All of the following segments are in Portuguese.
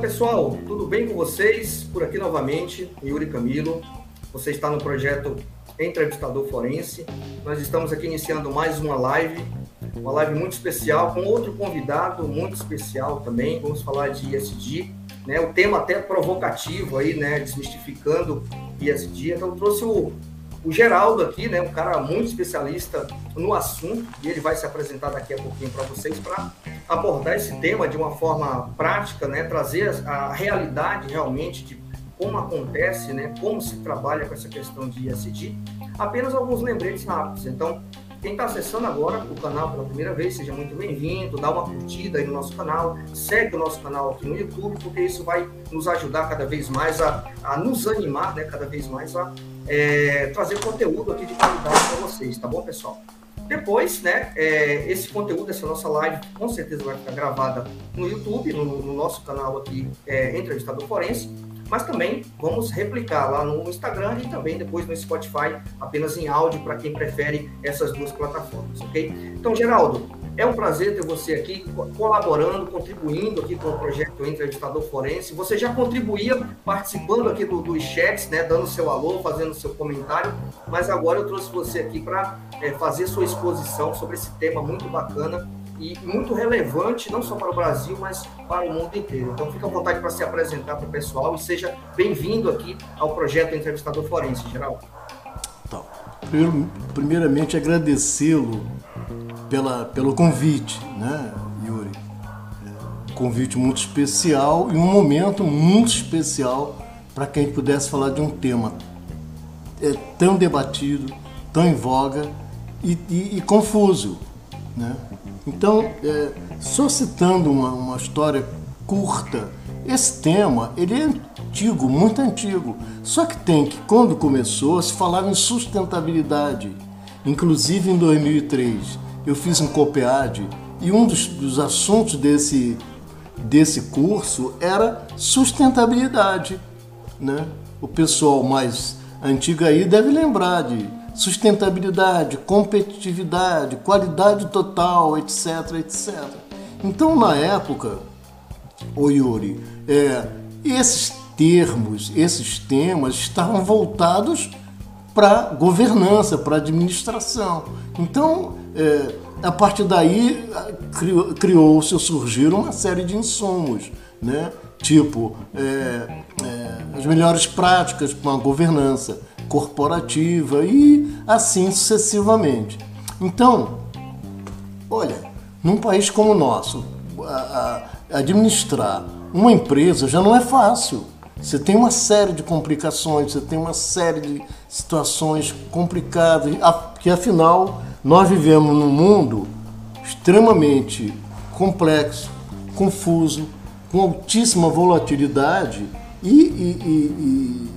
Pessoal, tudo bem com vocês? Por aqui novamente, Yuri Camilo. Você está no projeto Entrevistador Forense. Nós estamos aqui iniciando mais uma live, uma live muito especial, com outro convidado muito especial também. Vamos falar de ISD, né? O tema até provocativo aí, né? Desmistificando ISD. Então, eu trouxe o o Geraldo aqui, né, um cara muito especialista no assunto, e ele vai se apresentar daqui a pouquinho para vocês para abordar esse tema de uma forma prática, né, trazer a realidade realmente de como acontece, né, como se trabalha com essa questão de ISD. Apenas alguns lembretes rápidos. Então, quem está acessando agora o canal pela primeira vez, seja muito bem-vindo, dá uma curtida aí no nosso canal, segue o nosso canal aqui no YouTube, porque isso vai nos ajudar cada vez mais a, a nos animar, né, cada vez mais a é, trazer conteúdo aqui de qualidade para vocês, tá bom, pessoal? Depois, né, é, esse conteúdo, essa nossa live, com certeza vai ficar gravada no YouTube, no, no nosso canal aqui, é, Entrevistador Forense, mas também vamos replicar lá no Instagram e também depois no Spotify, apenas em áudio, para quem prefere essas duas plataformas, ok? Então, Geraldo, é um prazer ter você aqui colaborando, contribuindo aqui com o projeto Entrevistador Forense. Você já contribuía participando aqui do, dos chats, né, dando seu alô, fazendo seu comentário, mas agora eu trouxe você aqui para é, fazer sua exposição sobre esse tema muito bacana e muito relevante, não só para o Brasil, mas para o mundo inteiro. Então, fica à vontade para se apresentar para o pessoal e seja bem-vindo aqui ao projeto Entrevistador Forense, Geraldo. Então, primeiramente, agradecê-lo pela, pelo convite, né, Yuri? É convite muito especial e um momento muito especial para que a gente pudesse falar de um tema é, tão debatido, tão em voga e, e, e confuso. Né? Então, é, só citando uma, uma história curta, esse tema ele é antigo, muito antigo. Só que tem que, quando começou, se falava em sustentabilidade. Inclusive em 2003 eu fiz um COPEAD e um dos, dos assuntos desse, desse curso era sustentabilidade. Né? O pessoal mais antigo aí deve lembrar de sustentabilidade, competitividade, qualidade total, etc, etc. Então, na época, o Yuri, é, esses termos, esses temas estavam voltados para governança, para administração. Então, é, a partir daí criou-se ou surgiram uma série de insumos, né? tipo é, é, as melhores práticas para uma governança corporativa e assim sucessivamente. Então, olha, num país como o nosso, administrar uma empresa já não é fácil. Você tem uma série de complicações, você tem uma série de situações complicadas, que afinal nós vivemos num mundo extremamente complexo, confuso, com altíssima volatilidade e, e, e, e,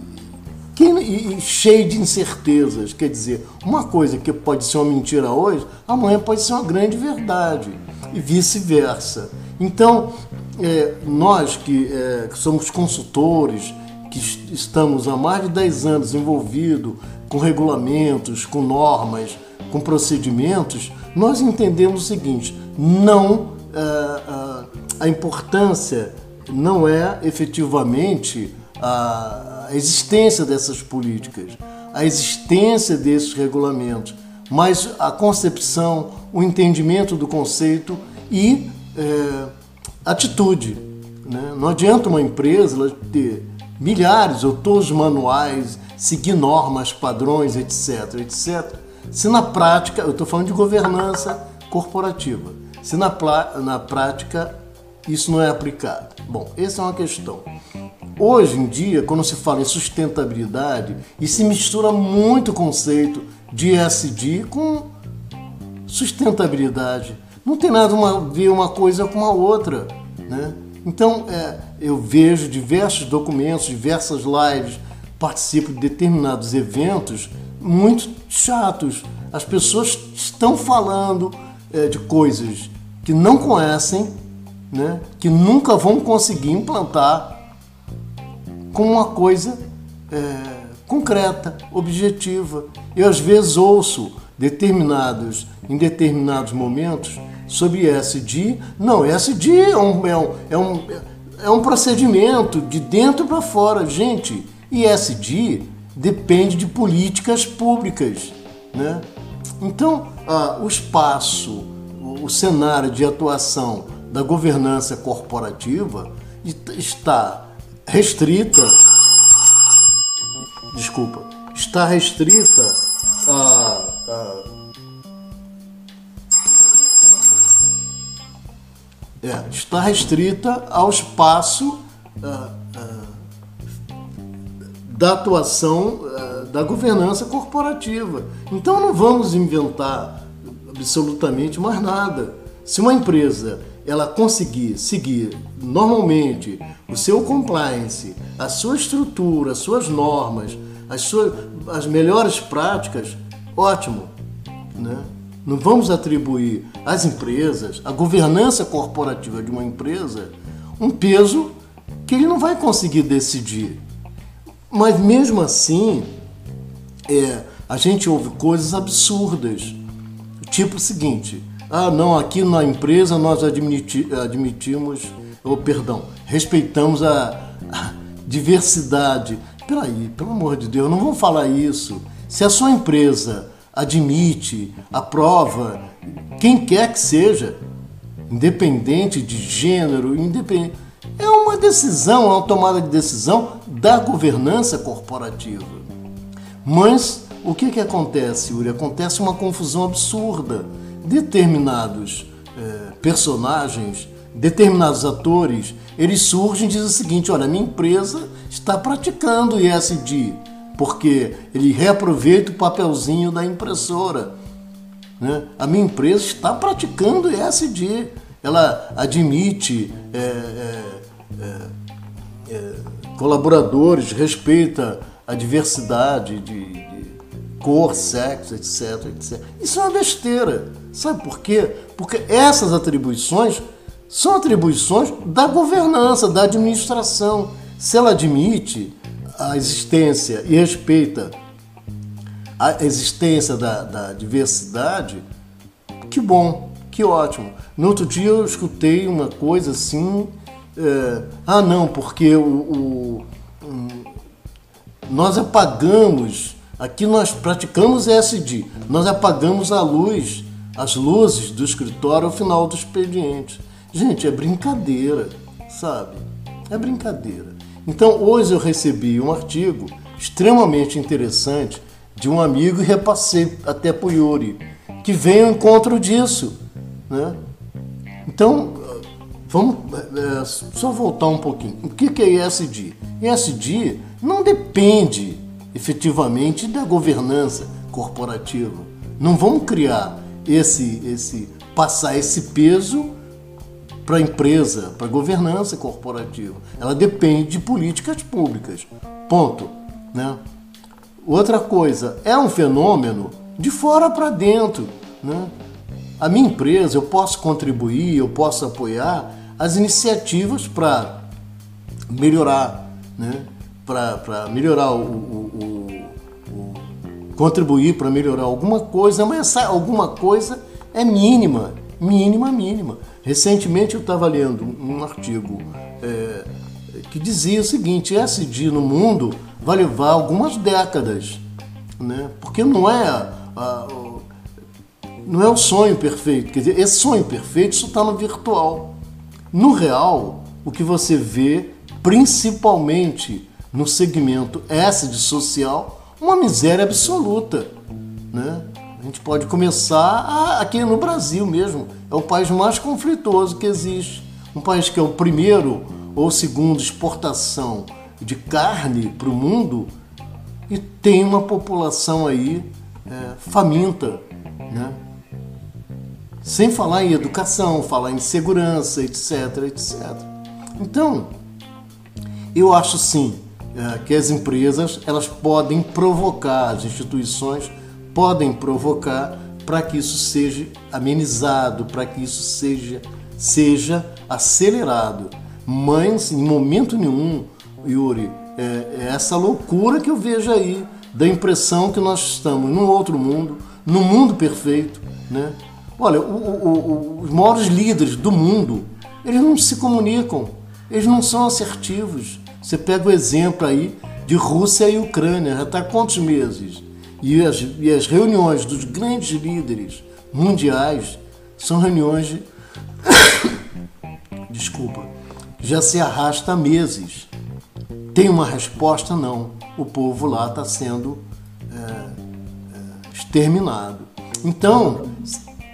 cheio de incertezas. Quer dizer, uma coisa que pode ser uma mentira hoje, amanhã pode ser uma grande verdade e vice-versa. Então, é, nós que, é, que somos consultores, que estamos há mais de 10 anos envolvidos com regulamentos, com normas, com procedimentos, nós entendemos o seguinte: não uh, a importância não é efetivamente a existência dessas políticas, a existência desses regulamentos, mas a concepção, o entendimento do conceito e é, atitude. Né? Não adianta uma empresa ter milhares ou todos os manuais, seguir normas, padrões, etc, etc, se na prática, eu estou falando de governança corporativa, se na, na prática isso não é aplicado. Bom, essa é uma questão. Hoje em dia, quando se fala em sustentabilidade, e se mistura muito o conceito de ESG com sustentabilidade. Não tem nada a ver uma coisa com a outra. Né? Então, é, eu vejo diversos documentos, diversas lives, participo de determinados eventos muito chatos. As pessoas estão falando é, de coisas que não conhecem, né, que nunca vão conseguir implantar com uma coisa é, concreta, objetiva. Eu às vezes ouço determinados, em determinados momentos sobre ESG. Não, ESG é um, é um, é um é um procedimento de dentro para fora. Gente, ISD depende de políticas públicas. Né? Então, ah, o espaço, o cenário de atuação da governança corporativa está restrita. Desculpa, está restrita a, a é, está restrita ao espaço da atuação da governança corporativa. Então não vamos inventar absolutamente mais nada. Se uma empresa ela conseguir seguir normalmente o seu compliance, a sua estrutura, as suas normas, as, suas, as melhores práticas, ótimo. Né? Não vamos atribuir às empresas, à governança corporativa de uma empresa, um peso que ele não vai conseguir decidir. Mas mesmo assim, é, a gente ouve coisas absurdas. Tipo o seguinte: ah, não, aqui na empresa nós admiti, admitimos, ou oh, perdão, respeitamos a, a diversidade. Peraí, pelo amor de Deus, não vamos falar isso. Se a sua empresa admite, aprova, quem quer que seja, independente de gênero, independente. É uma decisão, é uma tomada de decisão da governança corporativa. Mas o que, que acontece, Yuri? Acontece uma confusão absurda. Determinados é, personagens, determinados atores, eles surgem e dizem o seguinte: olha, minha empresa está praticando ISD porque ele reaproveita o papelzinho da impressora. Né? A minha empresa está praticando ESG, ela admite é, é, é, colaboradores, respeita a diversidade de, de cor, sexo, etc, etc. Isso é uma besteira. Sabe por quê? Porque essas atribuições são atribuições da governança, da administração. Se ela admite a existência e respeita a existência da, da diversidade, que bom, que ótimo. No outro dia eu escutei uma coisa assim, é, ah não, porque o, o um, nós apagamos, aqui nós praticamos SD, nós apagamos a luz, as luzes do escritório ao final do expediente. Gente, é brincadeira, sabe? É brincadeira. Então hoje eu recebi um artigo extremamente interessante de um amigo e repassei até para o Yuri, que vem ao encontro disso. Né? Então, vamos é, só voltar um pouquinho. O que é ESG? ESG não depende efetivamente da governança corporativa. Não vamos criar esse, esse passar esse peso para a empresa, para a governança corporativa. Ela depende de políticas públicas. Ponto. Né? Outra coisa, é um fenômeno de fora para dentro. Né? A minha empresa, eu posso contribuir, eu posso apoiar as iniciativas para melhorar, né? para melhorar o, o, contribuir para melhorar alguma coisa, mas essa alguma coisa é mínima, mínima, mínima. Recentemente eu estava lendo um artigo é, que dizia o seguinte: SD no mundo vai levar algumas décadas, né? porque não é, a, não é o sonho perfeito. Quer dizer, esse sonho perfeito só está no virtual. No real, o que você vê, principalmente no segmento S de social, uma miséria absoluta. Né? A gente pode começar aqui no Brasil mesmo. É o país mais conflituoso que existe. Um país que é o primeiro ou segundo exportação de carne para o mundo e tem uma população aí é, faminta, né? Sem falar em educação, falar em segurança, etc, etc. Então, eu acho sim que as empresas elas podem provocar as instituições podem provocar para que isso seja amenizado, para que isso seja, seja acelerado. Mas, em momento nenhum, Yuri, é, é essa loucura que eu vejo aí, da impressão que nós estamos num outro mundo, num mundo perfeito. Né? Olha, o, o, o, os maiores líderes do mundo, eles não se comunicam. eles não são assertivos. Você pega o exemplo aí de Rússia e Ucrânia, já está quantos meses? E as, e as reuniões dos grandes líderes mundiais são reuniões de... Desculpa, já se arrasta há meses. Tem uma resposta? Não. O povo lá está sendo é, é, exterminado. Então,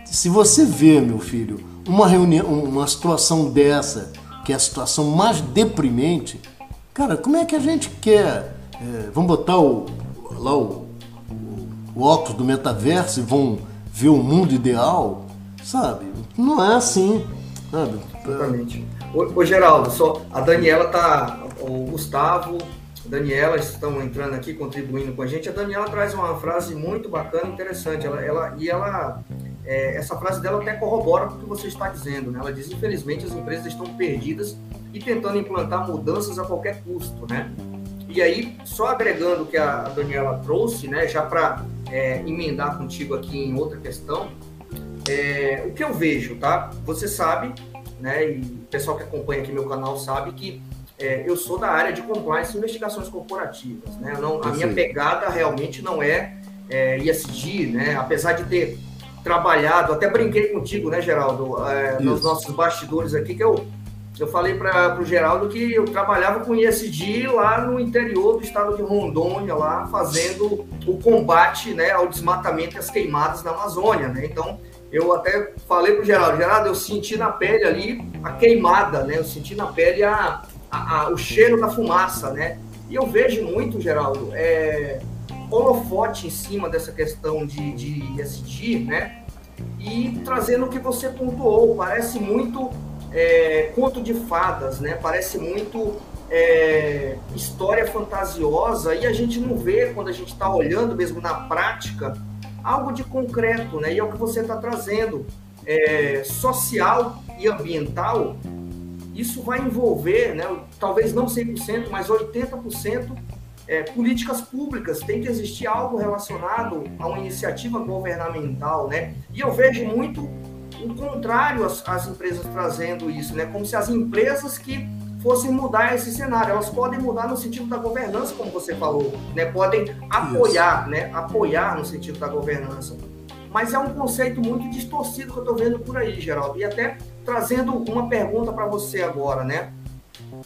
se você vê, meu filho, uma reunião, uma situação dessa, que é a situação mais deprimente, cara, como é que a gente quer? É, vamos botar o, lá o, o, óculos do metaverso e vão ver o mundo ideal, sabe? Não é assim, sabe? Exatamente. Ô, Geraldo, só a Daniela tá, o Gustavo, Daniela estão entrando aqui contribuindo com a gente. A Daniela traz uma frase muito bacana, interessante. Ela, ela e ela é, essa frase dela até corrobora com o que você está dizendo. Né? Ela diz: infelizmente as empresas estão perdidas e tentando implantar mudanças a qualquer custo, né? E aí, só agregando o que a Daniela trouxe, né, já para é, emendar contigo aqui em outra questão, é, o que eu vejo, tá? Você sabe né? E o pessoal que acompanha aqui meu canal sabe que é, eu sou da área de compliance e investigações corporativas, né? Não, a minha pegada realmente não é, é ISD, né? Apesar de ter trabalhado, até brinquei contigo, né, Geraldo, é, nos nossos bastidores aqui, que eu, eu falei para o Geraldo que eu trabalhava com ISD lá no interior do estado de Rondônia, lá fazendo o combate né, ao desmatamento e às queimadas na Amazônia, né? Então, eu até falei pro Geraldo, Geraldo, eu senti na pele ali a queimada, né? Eu senti na pele a, a, a o cheiro da fumaça, né? E eu vejo muito, Geraldo, é, holofote em cima dessa questão de, de ESG, né? E trazendo o que você pontuou, parece muito é, conto de fadas, né? Parece muito é, história fantasiosa e a gente não vê quando a gente está olhando mesmo na prática algo de concreto, né? E é o que você está trazendo, é, social e ambiental. Isso vai envolver, né, talvez não 100%, mas 80% é, políticas públicas. Tem que existir algo relacionado a uma iniciativa governamental, né? E eu vejo muito o contrário as, as empresas trazendo isso, né? Como se as empresas que fossem mudar esse cenário. Elas podem mudar no sentido da governança, como você falou, né? Podem apoiar, Isso. né? Apoiar no sentido da governança. Mas é um conceito muito distorcido que eu estou vendo por aí, Geraldo. E até trazendo uma pergunta para você agora, né?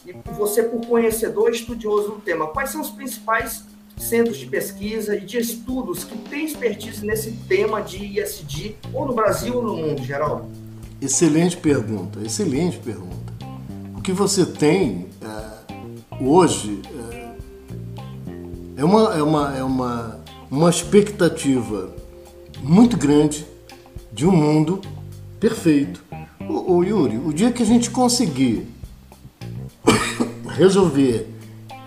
E você, por conhecedor estudioso do tema, quais são os principais centros de pesquisa e de estudos que têm expertise nesse tema de ISD, ou no Brasil ou no mundo, Geraldo? Excelente pergunta, excelente pergunta o que você tem é, hoje é, é, uma, é, uma, é uma, uma expectativa muito grande de um mundo perfeito. O, o Yuri, o dia que a gente conseguir resolver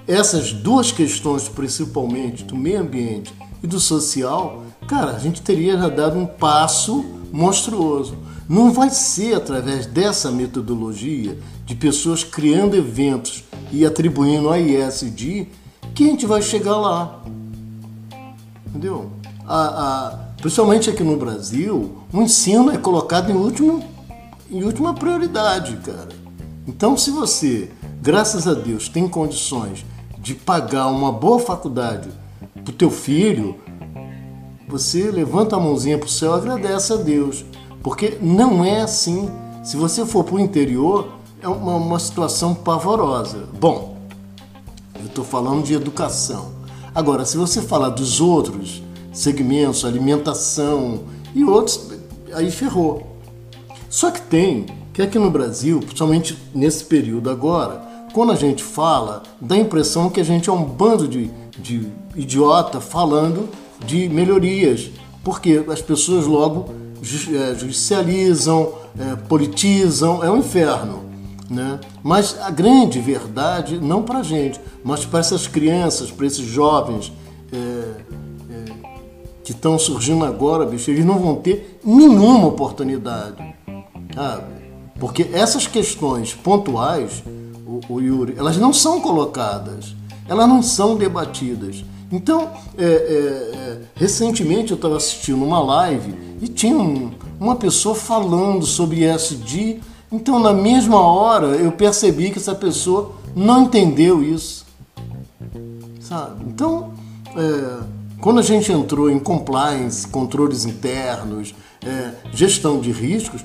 essas duas questões, principalmente do meio ambiente e do social, cara, a gente teria já dado um passo monstruoso. Não vai ser através dessa metodologia de pessoas criando eventos e atribuindo a ISD que a gente vai chegar lá. Entendeu? A, a, principalmente aqui no Brasil, o ensino é colocado em, último, em última prioridade, cara. Então, se você, graças a Deus, tem condições de pagar uma boa faculdade para o teu filho, você levanta a mãozinha para o céu e agradece a Deus. Porque não é assim. Se você for para o interior, é uma, uma situação pavorosa. Bom, eu estou falando de educação. Agora, se você falar dos outros segmentos, alimentação e outros, aí ferrou. Só que tem que aqui no Brasil, principalmente nesse período agora, quando a gente fala, dá a impressão que a gente é um bando de, de idiota falando de melhorias, porque as pessoas logo é, judicializam, é, politizam, é um inferno. Né? Mas a grande verdade, não para a gente, mas para essas crianças, para esses jovens é, é, que estão surgindo agora, bicho, eles não vão ter nenhuma oportunidade. Sabe? Porque essas questões pontuais, o, o Yuri, elas não são colocadas, elas não são debatidas. Então, é, é, é, recentemente eu estava assistindo uma live e tinha um, uma pessoa falando sobre ESG Então, na mesma hora, eu percebi que essa pessoa não entendeu isso. Sabe? Então, é, quando a gente entrou em compliance, controles internos, é, gestão de riscos,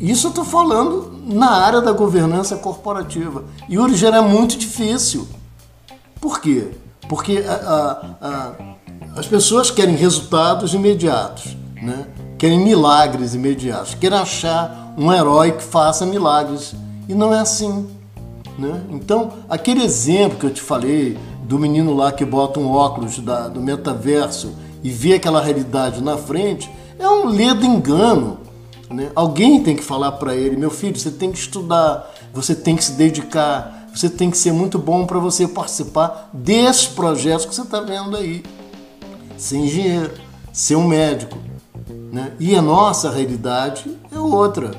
isso eu estou falando na área da governança corporativa. E hoje é muito difícil. Por quê? Porque a, a, a, as pessoas querem resultados imediatos, né? querem milagres imediatos, querem achar um herói que faça milagres. E não é assim. Né? Então, aquele exemplo que eu te falei do menino lá que bota um óculos da, do metaverso e vê aquela realidade na frente, é um ledo engano. Né? Alguém tem que falar para ele, meu filho, você tem que estudar, você tem que se dedicar, você tem que ser muito bom para você participar desses projetos que você está vendo aí. Ser engenheiro, ser um médico. Né? E a nossa realidade é outra.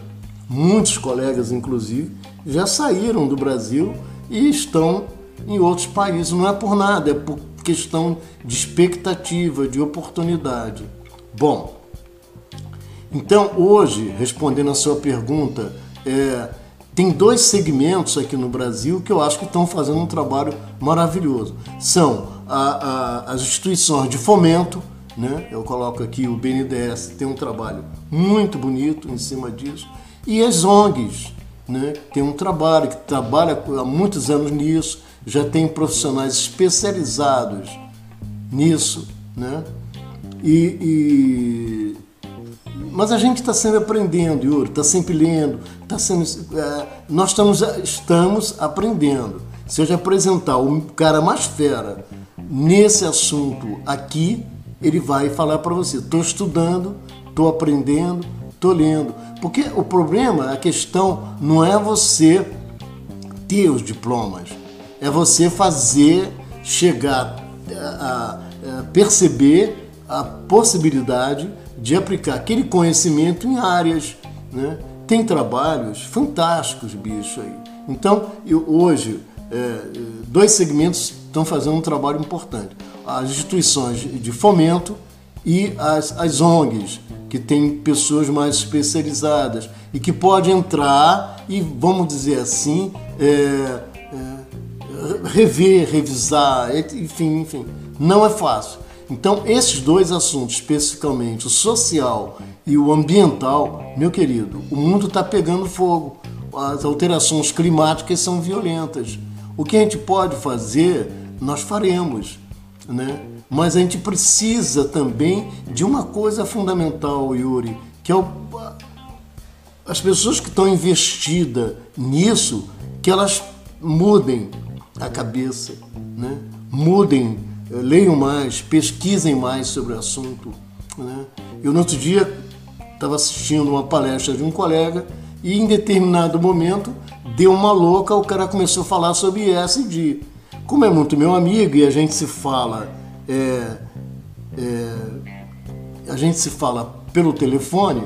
Muitos colegas, inclusive, já saíram do Brasil e estão em outros países. Não é por nada, é por questão de expectativa, de oportunidade. Bom, então hoje, respondendo a sua pergunta, é, tem dois segmentos aqui no Brasil que eu acho que estão fazendo um trabalho maravilhoso. São a, a, as instituições de fomento, né? eu coloco aqui o BNDES, tem um trabalho muito bonito em cima disso, e as ONGs, né? tem um trabalho que trabalha há muitos anos nisso, já tem profissionais especializados nisso, né? E, e... mas a gente está sempre aprendendo, Yuri, está sempre lendo, está sendo, é, nós estamos, estamos aprendendo. Se eu te apresentar o cara mais fera nesse assunto aqui, ele vai falar para você: estou estudando, estou aprendendo, estou lendo. Porque o problema, a questão não é você ter os diplomas, é você fazer chegar a, a perceber a possibilidade de aplicar aquele conhecimento em áreas. Né? Tem trabalhos fantásticos, bicho, aí. Então, eu, hoje, é, dois segmentos estão fazendo um trabalho importante. As instituições de fomento e as, as ONGs, que têm pessoas mais especializadas e que pode entrar e, vamos dizer assim, é, é, rever, revisar, enfim, enfim, não é fácil. Então, esses dois assuntos, especificamente o social e o ambiental, meu querido, o mundo está pegando fogo. As alterações climáticas são violentas. O que a gente pode fazer, nós faremos, né? Mas a gente precisa também de uma coisa fundamental, Yuri, que é o, as pessoas que estão investidas nisso, que elas mudem a cabeça, né? mudem, leiam mais, pesquisem mais sobre o assunto. Né? Eu, no outro dia, estava assistindo uma palestra de um colega e, em determinado momento, deu uma louca, o cara começou a falar sobre ESG. Como é muito meu amigo e a gente se fala é, é, a gente se fala pelo telefone.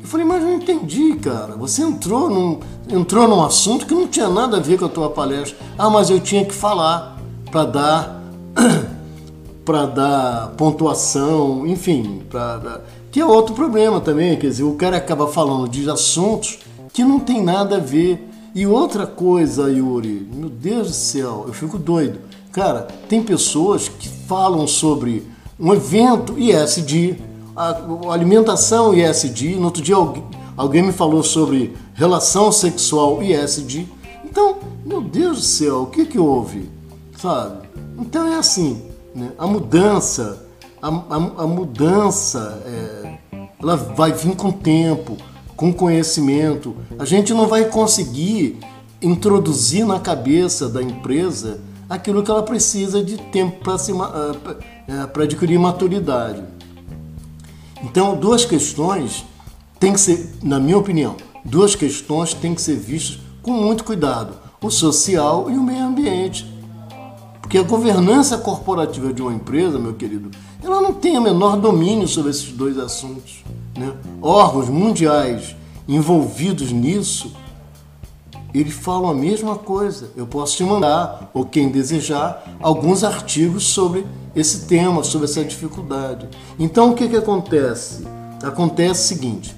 Eu falei, mas eu não entendi, cara. Você entrou num, entrou num assunto que não tinha nada a ver com a tua palestra. Ah, mas eu tinha que falar para dar para dar pontuação, enfim, para que é outro problema também, quer dizer, o cara acaba falando de assuntos que não tem nada a ver. E outra coisa, Yuri, meu Deus do céu, eu fico doido. Cara, tem pessoas que falam sobre um evento ISD, a, alimentação ISD. No outro dia alguém, alguém me falou sobre relação sexual ISD. Então, meu Deus do céu, o que que houve? Sabe? Então é assim, né? a mudança, a, a, a mudança, é, ela vai vir com tempo, com conhecimento. A gente não vai conseguir introduzir na cabeça da empresa aquilo que ela precisa de tempo para ah, para adquirir maturidade. Então, duas questões têm que ser, na minha opinião, duas questões têm que ser vistas com muito cuidado: o social e o meio ambiente. Porque a governança corporativa de uma empresa, meu querido, ela não tem o menor domínio sobre esses dois assuntos. Né? Órgãos mundiais envolvidos nisso eles falam a mesma coisa. Eu posso te mandar, ou quem desejar, alguns artigos sobre esse tema, sobre essa dificuldade. Então, o que, que acontece? Acontece o seguinte: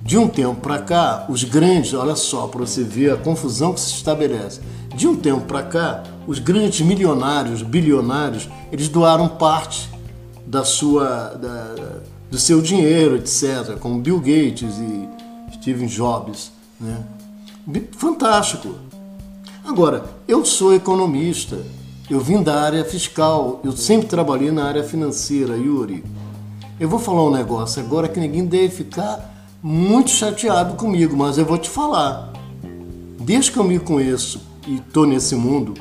De um tempo para cá, os grandes, olha só, para você ver a confusão que se estabelece. De um tempo para cá, os grandes milionários, bilionários, eles doaram parte da sua, da, do seu dinheiro, etc., como Bill Gates e Steve Jobs. Né? Fantástico. Agora, eu sou economista, eu vim da área fiscal, eu sempre trabalhei na área financeira, Yuri. Eu vou falar um negócio agora que ninguém deve ficar muito chateado comigo, mas eu vou te falar. Desde que eu me conheço e estou nesse mundo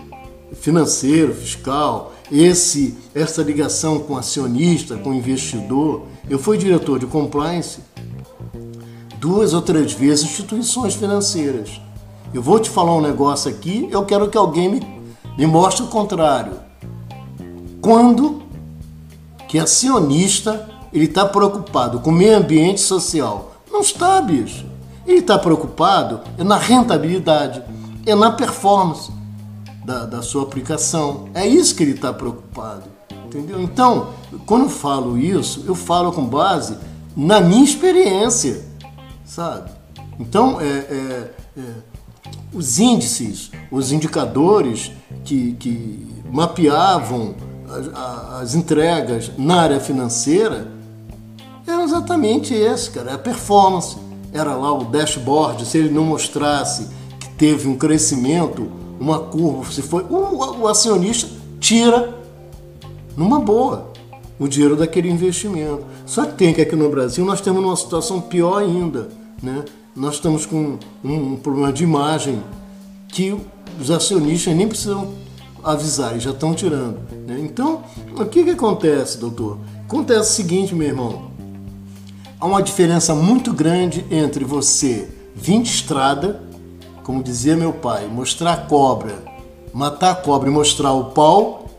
financeiro, fiscal, esse essa ligação com acionista, com investidor, eu fui diretor de compliance duas ou três vezes instituições financeiras. Eu vou te falar um negócio aqui, eu quero que alguém me, me mostre o contrário. Quando que acionista ele está preocupado com o meio ambiente social, não está, bicho. Ele está preocupado na rentabilidade, é na performance da, da sua aplicação. É isso que ele está preocupado. Entendeu? Então, quando eu falo isso, eu falo com base na minha experiência, sabe? Então, é, é, é, os índices, os indicadores que, que mapeavam as, as entregas na área financeira era exatamente esse, cara, é a performance. Era lá o dashboard, se ele não mostrasse teve um crescimento, uma curva, se foi, o, o acionista tira numa boa o dinheiro daquele investimento. Só que tem que aqui no Brasil nós temos uma situação pior ainda, né? Nós estamos com um, problema de imagem que os acionistas nem precisam avisar, já estão tirando. Né? Então, o que, que acontece, doutor? Acontece o seguinte, meu irmão há uma diferença muito grande entre você vir de estrada, como dizia meu pai, mostrar a cobra, matar a cobra e mostrar o pau,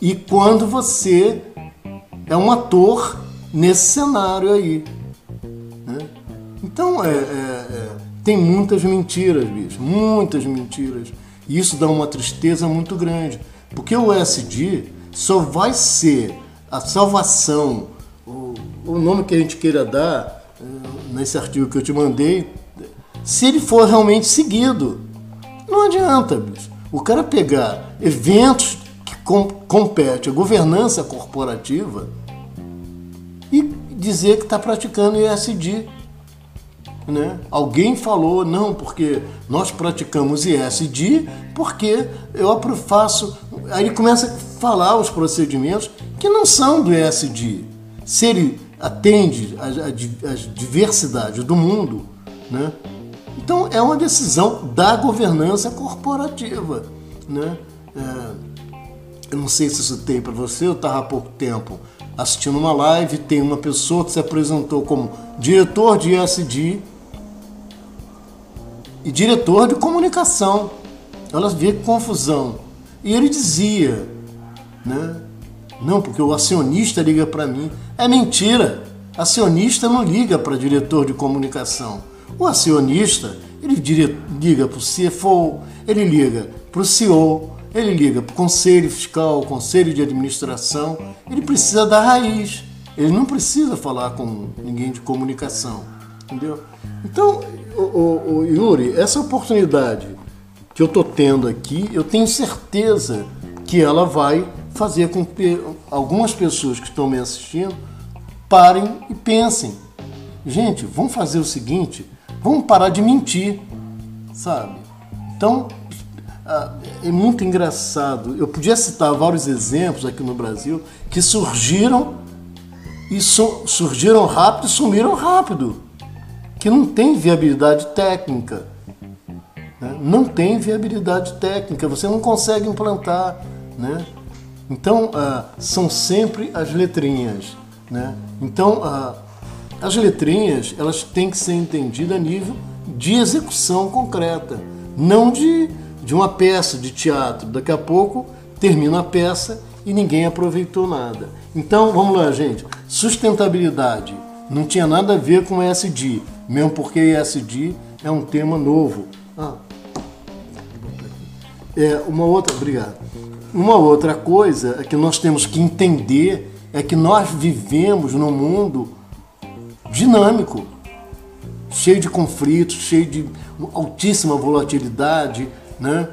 e quando você é um ator nesse cenário aí. Né? Então, é, é, é, tem muitas mentiras, bicho, muitas mentiras. E isso dá uma tristeza muito grande, porque o SD só vai ser a salvação o nome que a gente queira dar eh, nesse artigo que eu te mandei, se ele for realmente seguido. Não adianta, bicho. O cara pegar eventos que com, compete a governança corporativa e dizer que está praticando ESG. Né? Alguém falou, não, porque nós praticamos ESG, porque eu faço. Aí ele começa a falar os procedimentos que não são do ESG. Se ele atende às diversidades do mundo, né? Então é uma decisão da governança corporativa, né? É, eu não sei se isso tem para você, eu estava há pouco tempo assistindo uma live, tem uma pessoa que se apresentou como diretor de ESG e diretor de comunicação. Ela vê que confusão. E ele dizia, né? Não, porque o acionista liga para mim. É mentira. Acionista não liga para diretor de comunicação. O acionista, ele liga para o CFO, ele liga para o CEO, ele liga para o conselho fiscal, conselho de administração. Ele precisa da raiz. Ele não precisa falar com ninguém de comunicação. Entendeu? Então, o, o, o Yuri, essa oportunidade que eu estou tendo aqui, eu tenho certeza que ela vai fazer com que algumas pessoas que estão me assistindo parem e pensem. Gente, vamos fazer o seguinte, vamos parar de mentir, sabe? Então, ah, é muito engraçado. Eu podia citar vários exemplos aqui no Brasil que surgiram e surgiram rápido e sumiram rápido, que não tem viabilidade técnica. Né? Não tem viabilidade técnica, você não consegue implantar. Né? Então, ah, são sempre as letrinhas. Né? Então, ah, as letrinhas elas têm que ser entendidas a nível de execução concreta, não de, de uma peça de teatro. Daqui a pouco termina a peça e ninguém aproveitou nada. Então, vamos lá, gente. Sustentabilidade não tinha nada a ver com ESG, mesmo porque ESG é um tema novo. Ah, é uma outra, obrigado. Uma outra coisa é que nós temos que entender é que nós vivemos num mundo dinâmico. cheio de conflitos, cheio de altíssima volatilidade, né?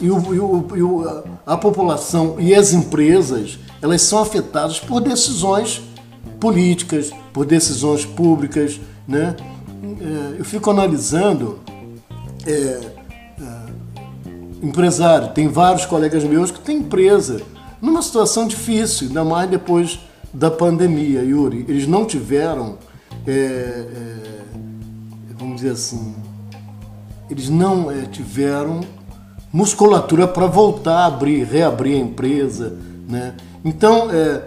E, o, e, o, e o, a população e as empresas elas são afetadas por decisões políticas, por decisões públicas, né? É, eu fico analisando é, é, empresário, tem vários colegas meus que têm empresa numa situação difícil, ainda mais depois da pandemia, Yuri. Eles não tiveram, é, é, vamos dizer assim, eles não é, tiveram musculatura para voltar a abrir, reabrir a empresa, né? Então, é,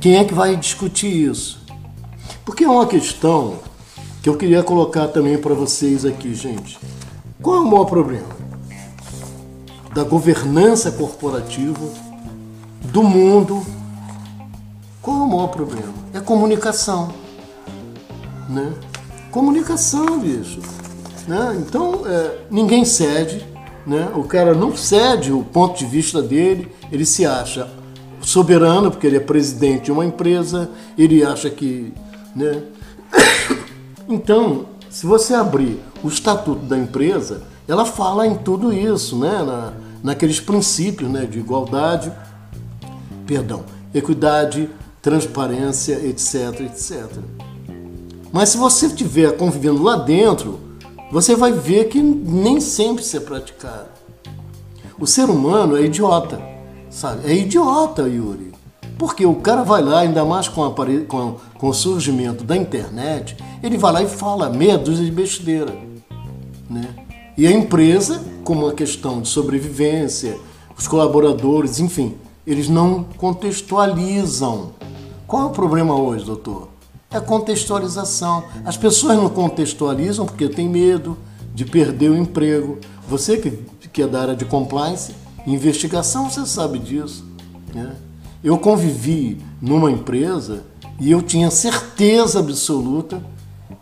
quem é que vai discutir isso? Porque é uma questão que eu queria colocar também para vocês aqui, gente. Qual é o maior problema? Da governança corporativa do mundo. Qual é o maior problema? É comunicação. Né? Comunicação, bicho. Né? Então, é, ninguém cede, né? o cara não cede o ponto de vista dele, ele se acha soberano, porque ele é presidente de uma empresa, ele acha que. Né? Então, se você abrir o estatuto da empresa, ela fala em tudo isso, né? Na, naqueles princípios né? de igualdade, perdão, equidade, transparência, etc, etc. Mas se você estiver convivendo lá dentro, você vai ver que nem sempre isso é praticado. O ser humano é idiota, sabe? É idiota, Yuri. Porque o cara vai lá, ainda mais com, com, com o surgimento da internet, ele vai lá e fala meia dúzia de besteira. Né? E a empresa, como uma questão de sobrevivência, os colaboradores, enfim, eles não contextualizam. Qual é o problema hoje, doutor? É contextualização. As pessoas não contextualizam porque tem medo de perder o emprego. Você que, que é da área de compliance, investigação, você sabe disso. Né? Eu convivi numa empresa e eu tinha certeza absoluta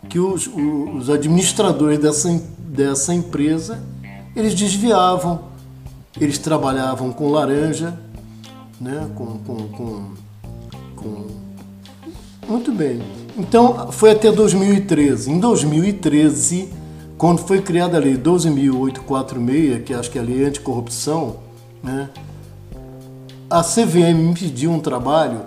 que os, os administradores dessa, dessa empresa eles desviavam, eles trabalhavam com laranja, né? com, com, com, com... Muito bem. Então foi até 2013. Em 2013, quando foi criada a lei 12.846, que acho que é a lei anticorrupção, né? a CVM me pediu um trabalho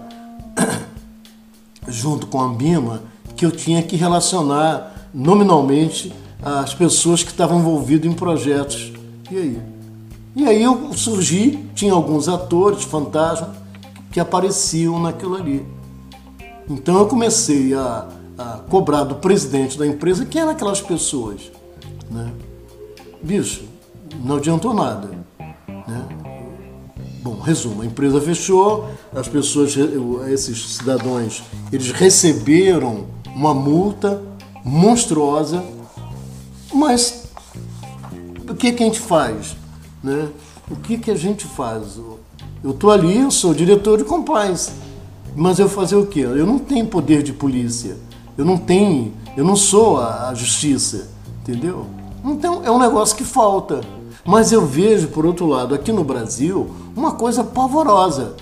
junto com a Ambima que eu tinha que relacionar nominalmente as pessoas que estavam envolvidas em projetos. E aí? E aí eu surgi, tinha alguns atores, fantasmas, que apareciam naquilo ali. Então eu comecei a, a cobrar do presidente da empresa quem eram aquelas pessoas. Né? Bicho, não adiantou nada. Né? Bom, resumo, a empresa fechou, as pessoas, esses cidadãos, eles receberam uma multa monstruosa, mas o que, que a gente faz? Né? O que, que a gente faz? Eu estou ali, eu sou diretor de compliance, mas eu fazer o quê? Eu não tenho poder de polícia, eu não tenho, eu não sou a, a justiça, entendeu? Então é um negócio que falta. Mas eu vejo, por outro lado, aqui no Brasil, uma coisa pavorosa.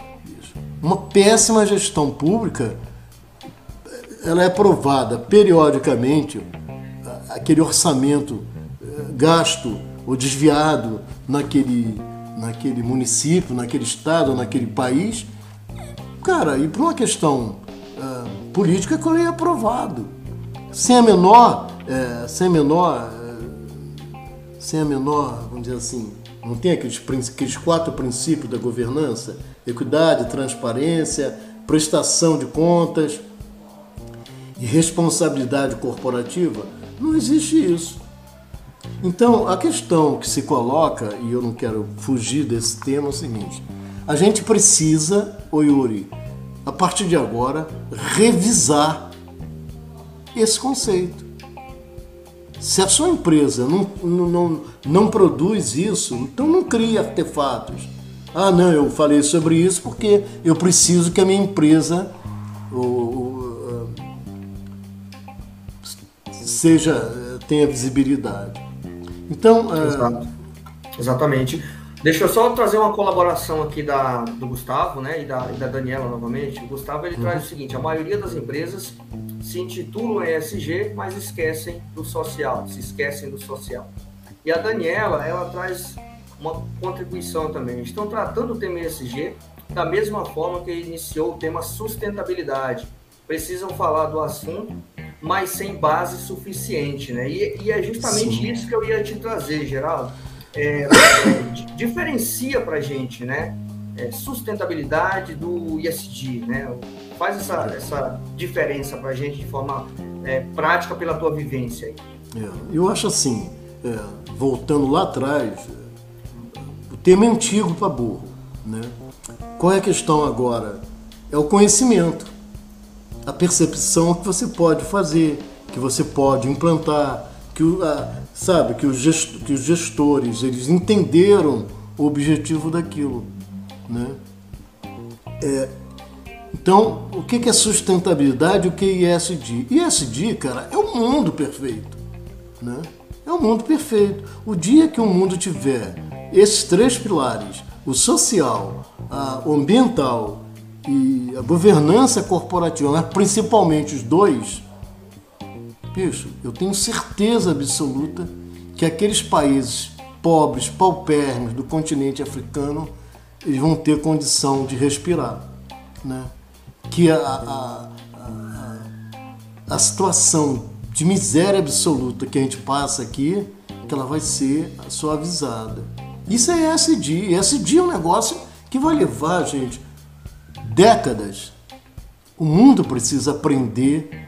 Uma péssima gestão pública. Ela é aprovada periodicamente, aquele orçamento eh, gasto ou desviado naquele, naquele município, naquele estado, naquele país. Cara, e por uma questão uh, política ele é aprovado. Sem a menor, é, sem a menor sem a menor, vamos dizer assim, não tem aqueles, aqueles quatro princípios da governança: equidade, transparência, prestação de contas e responsabilidade corporativa? Não existe isso. Então, a questão que se coloca, e eu não quero fugir desse tema, é o seguinte: a gente precisa, o Yuri, a partir de agora, revisar esse conceito. Se a sua empresa não, não, não produz isso, então não crie artefatos. Ah, não, eu falei sobre isso porque eu preciso que a minha empresa seja tenha visibilidade. Então, Exato. exatamente. Deixa eu só trazer uma colaboração aqui da, do Gustavo, né, e da, e da Daniela novamente. O Gustavo ele uhum. traz o seguinte: a maioria das empresas se intitulam ESG, mas esquecem do social, se esquecem do social. E a Daniela, ela traz uma contribuição também. Estão tratando o tema ESG da mesma forma que iniciou o tema sustentabilidade. Precisam falar do assunto, mas sem base suficiente, né? E, e é justamente Sim. isso que eu ia te trazer, Geraldo é, diferencia para a gente, né? É, sustentabilidade do ISD, né? Faz essa, essa diferença para a gente de forma é, prática pela tua vivência. É, eu acho assim, é, voltando lá atrás, o tema é antigo para burro, né? Qual é a questão agora? É o conhecimento, a percepção que você pode fazer, que você pode implantar, que a, sabe, que os, que os gestores eles entenderam o objetivo daquilo, né? É, então, o que é sustentabilidade? O que é ESG? ESG, cara, é o mundo perfeito, né? É o mundo perfeito. O dia que o mundo tiver esses três pilares, o social, o ambiental e a governança corporativa, mas principalmente os dois, Bicho, eu tenho certeza absoluta que aqueles países pobres, paupérrimos do continente africano, eles vão ter condição de respirar. Né? Que a, a, a, a situação de miséria absoluta que a gente passa aqui, que ela vai ser suavizada. Isso é SD. SD é um negócio que vai levar, gente, décadas. O mundo precisa aprender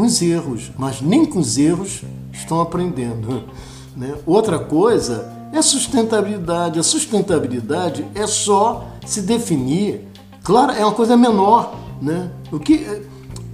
com os erros, mas nem com os erros estão aprendendo. Né? Outra coisa é sustentabilidade. A sustentabilidade é só se definir. Claro, é uma coisa menor. Né? O que,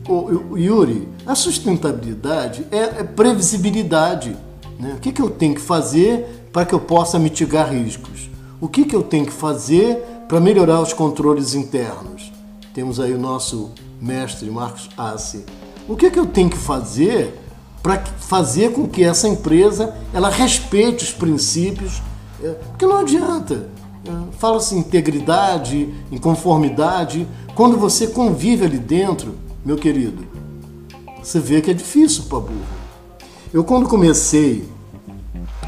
o, o Yuri, a sustentabilidade é, é previsibilidade. Né? O que, que eu tenho que fazer para que eu possa mitigar riscos? O que, que eu tenho que fazer para melhorar os controles internos? Temos aí o nosso mestre Marcos Assi o que, é que eu tenho que fazer para fazer com que essa empresa ela respeite os princípios? É, porque não adianta. É, fala-se integridade, inconformidade. Quando você convive ali dentro, meu querido, você vê que é difícil para burro. Eu quando comecei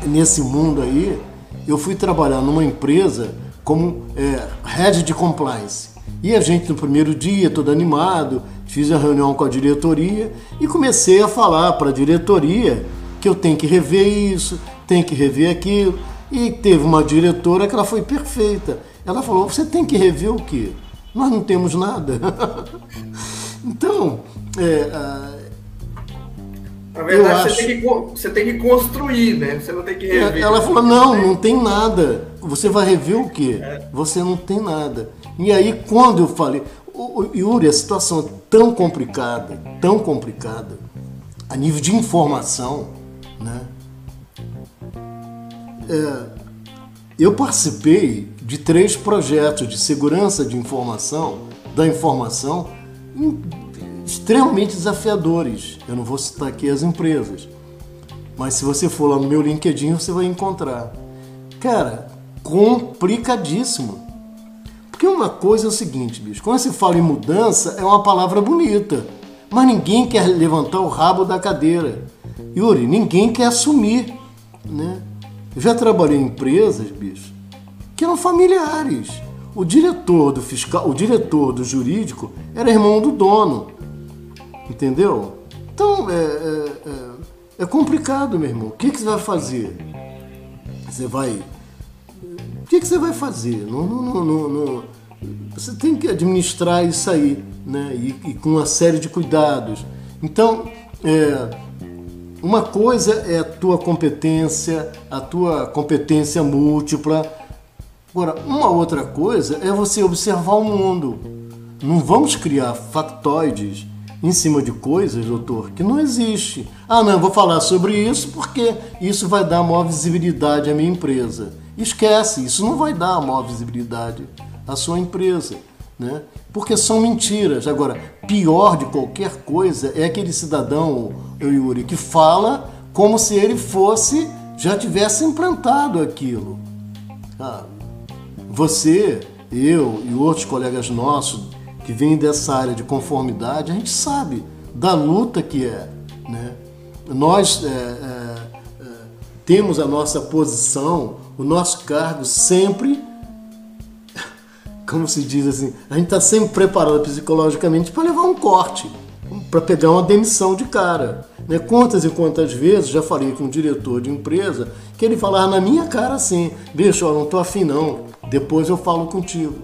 nesse mundo aí, eu fui trabalhar numa empresa como é, head de compliance. E a gente no primeiro dia, todo animado, fiz a reunião com a diretoria e comecei a falar para a diretoria que eu tenho que rever isso, tenho que rever aquilo. E teve uma diretora que ela foi perfeita. Ela falou: você tem que rever o quê? Nós não temos nada. então, é, na verdade, você, acho... tem que, você tem que construir, né? Você não tem que rever. Ela falou: não, não tem nada. Você vai rever o quê? É. Você não tem nada. E aí, quando eu falei, Yuri, a situação é tão complicada, tão complicada, a nível de informação, né? É, eu participei de três projetos de segurança de informação, da informação, extremamente desafiadores. Eu não vou citar aqui as empresas, mas se você for lá no meu LinkedIn, você vai encontrar. Cara, complicadíssimo. Porque uma coisa é o seguinte, bicho, quando se fala em mudança, é uma palavra bonita, mas ninguém quer levantar o rabo da cadeira. Yuri, ninguém quer assumir, né? Eu já trabalhei em empresas, bicho, que eram familiares. O diretor do fiscal, o diretor do jurídico era irmão do dono. Entendeu? Então é, é, é, é complicado, meu irmão. O que, que você vai fazer? Você vai que, que você vai fazer? Não, não, não, não, você tem que administrar isso aí, né? E, e com uma série de cuidados. Então, é, uma coisa é a tua competência, a tua competência múltipla. Agora, uma outra coisa é você observar o mundo. Não vamos criar factoides em cima de coisas, doutor, que não existe. Ah, não, vou falar sobre isso porque isso vai dar maior visibilidade à minha empresa. Esquece, isso não vai dar maior visibilidade à sua empresa, né? Porque são mentiras. Agora, pior de qualquer coisa é aquele cidadão, eu Yuri, que fala como se ele fosse, já tivesse implantado aquilo. Ah, você, eu e outros colegas nossos que vêm dessa área de conformidade, a gente sabe da luta que é. Né? Nós é, é, é, temos a nossa posição, o nosso cargo sempre, como se diz assim, a gente está sempre preparado psicologicamente para levar um corte, para pegar uma demissão de cara. Né? Quantas e quantas vezes já falei com um diretor de empresa que ele falava na minha cara assim: bicho, eu não estou afim não, depois eu falo contigo.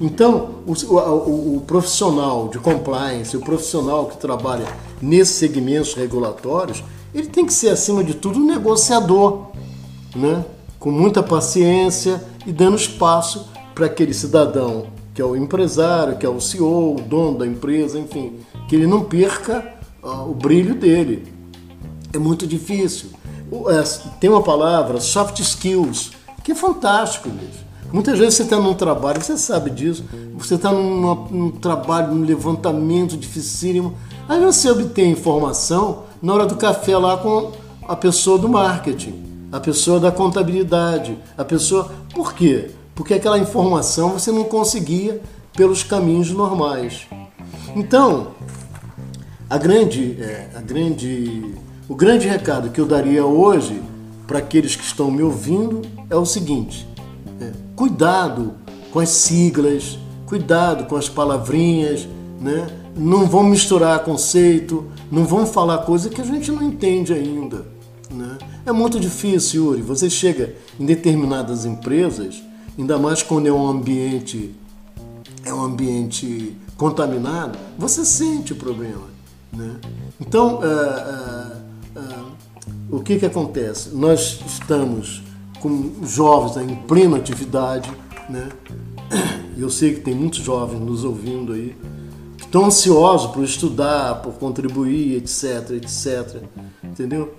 Então, o, o, o, profissional de compliance, o profissional que trabalha nesses segmentos regulatórios, ele tem que ser, acima de tudo, um negociador, né? Com muita paciência e dando espaço para aquele cidadão que é o empresário, que é o CEO, o dono da empresa, enfim, que ele não perca uh, o brilho dele. É muito difícil. É, tem uma palavra, soft skills, que é fantástico, bicho. Muitas vezes você está num trabalho, você sabe disso, você está num trabalho, num levantamento dificílimo, aí você obtém informação na hora do café lá com a pessoa do marketing, a pessoa da contabilidade, a pessoa. Por quê? Porque aquela informação você não conseguia pelos caminhos normais. Então, a grande, é, a grande, o grande recado que eu daria hoje para aqueles que estão me ouvindo é o seguinte: é, cuidado com as siglas, cuidado com as palavrinhas, né? não vão misturar conceito, não vão falar coisa que a gente não entende ainda. Né? É muito difícil, Yuri. Você chega em determinadas empresas, ainda mais quando é um ambiente é um ambiente contaminado, você sente o problema. Né? Então, uh, uh, uh, o que, que acontece? Nós estamos com jovens em plena atividade, né? eu sei que tem muitos jovens nos ouvindo aí, que estão ansiosos por estudar, por contribuir, etc, etc, entendeu?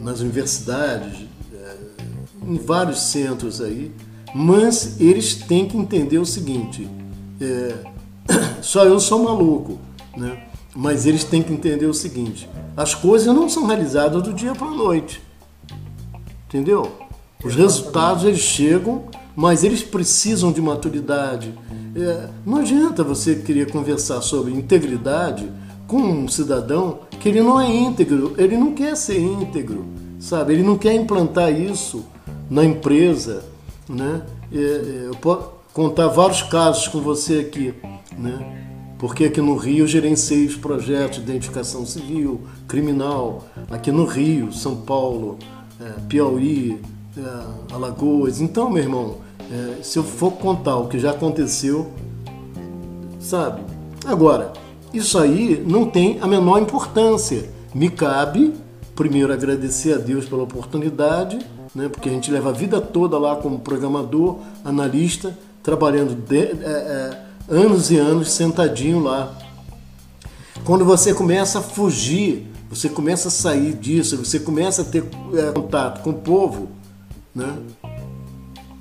Nas universidades, eh, em vários centros aí, mas eles têm que entender o seguinte: é, só eu sou maluco, né? Mas eles têm que entender o seguinte: as coisas não são realizadas do dia para a noite. Entendeu? Os resultados eles chegam, mas eles precisam de maturidade. É, não adianta você querer conversar sobre integridade com um cidadão que ele não é íntegro, ele não quer ser íntegro, sabe? Ele não quer implantar isso na empresa, né? É, é eu posso contar vários casos com você aqui, né? porque aqui no Rio eu gerenciei os projetos de identificação civil, criminal, aqui no Rio, São Paulo, é, Piauí, é, Alagoas. Então, meu irmão, é, se eu for contar o que já aconteceu, sabe? Agora, isso aí não tem a menor importância. Me cabe, primeiro, agradecer a Deus pela oportunidade, né, porque a gente leva a vida toda lá como programador, analista, trabalhando de, é, é, anos e anos sentadinho lá. Quando você começa a fugir, você começa a sair disso, você começa a ter é, contato com o povo, né?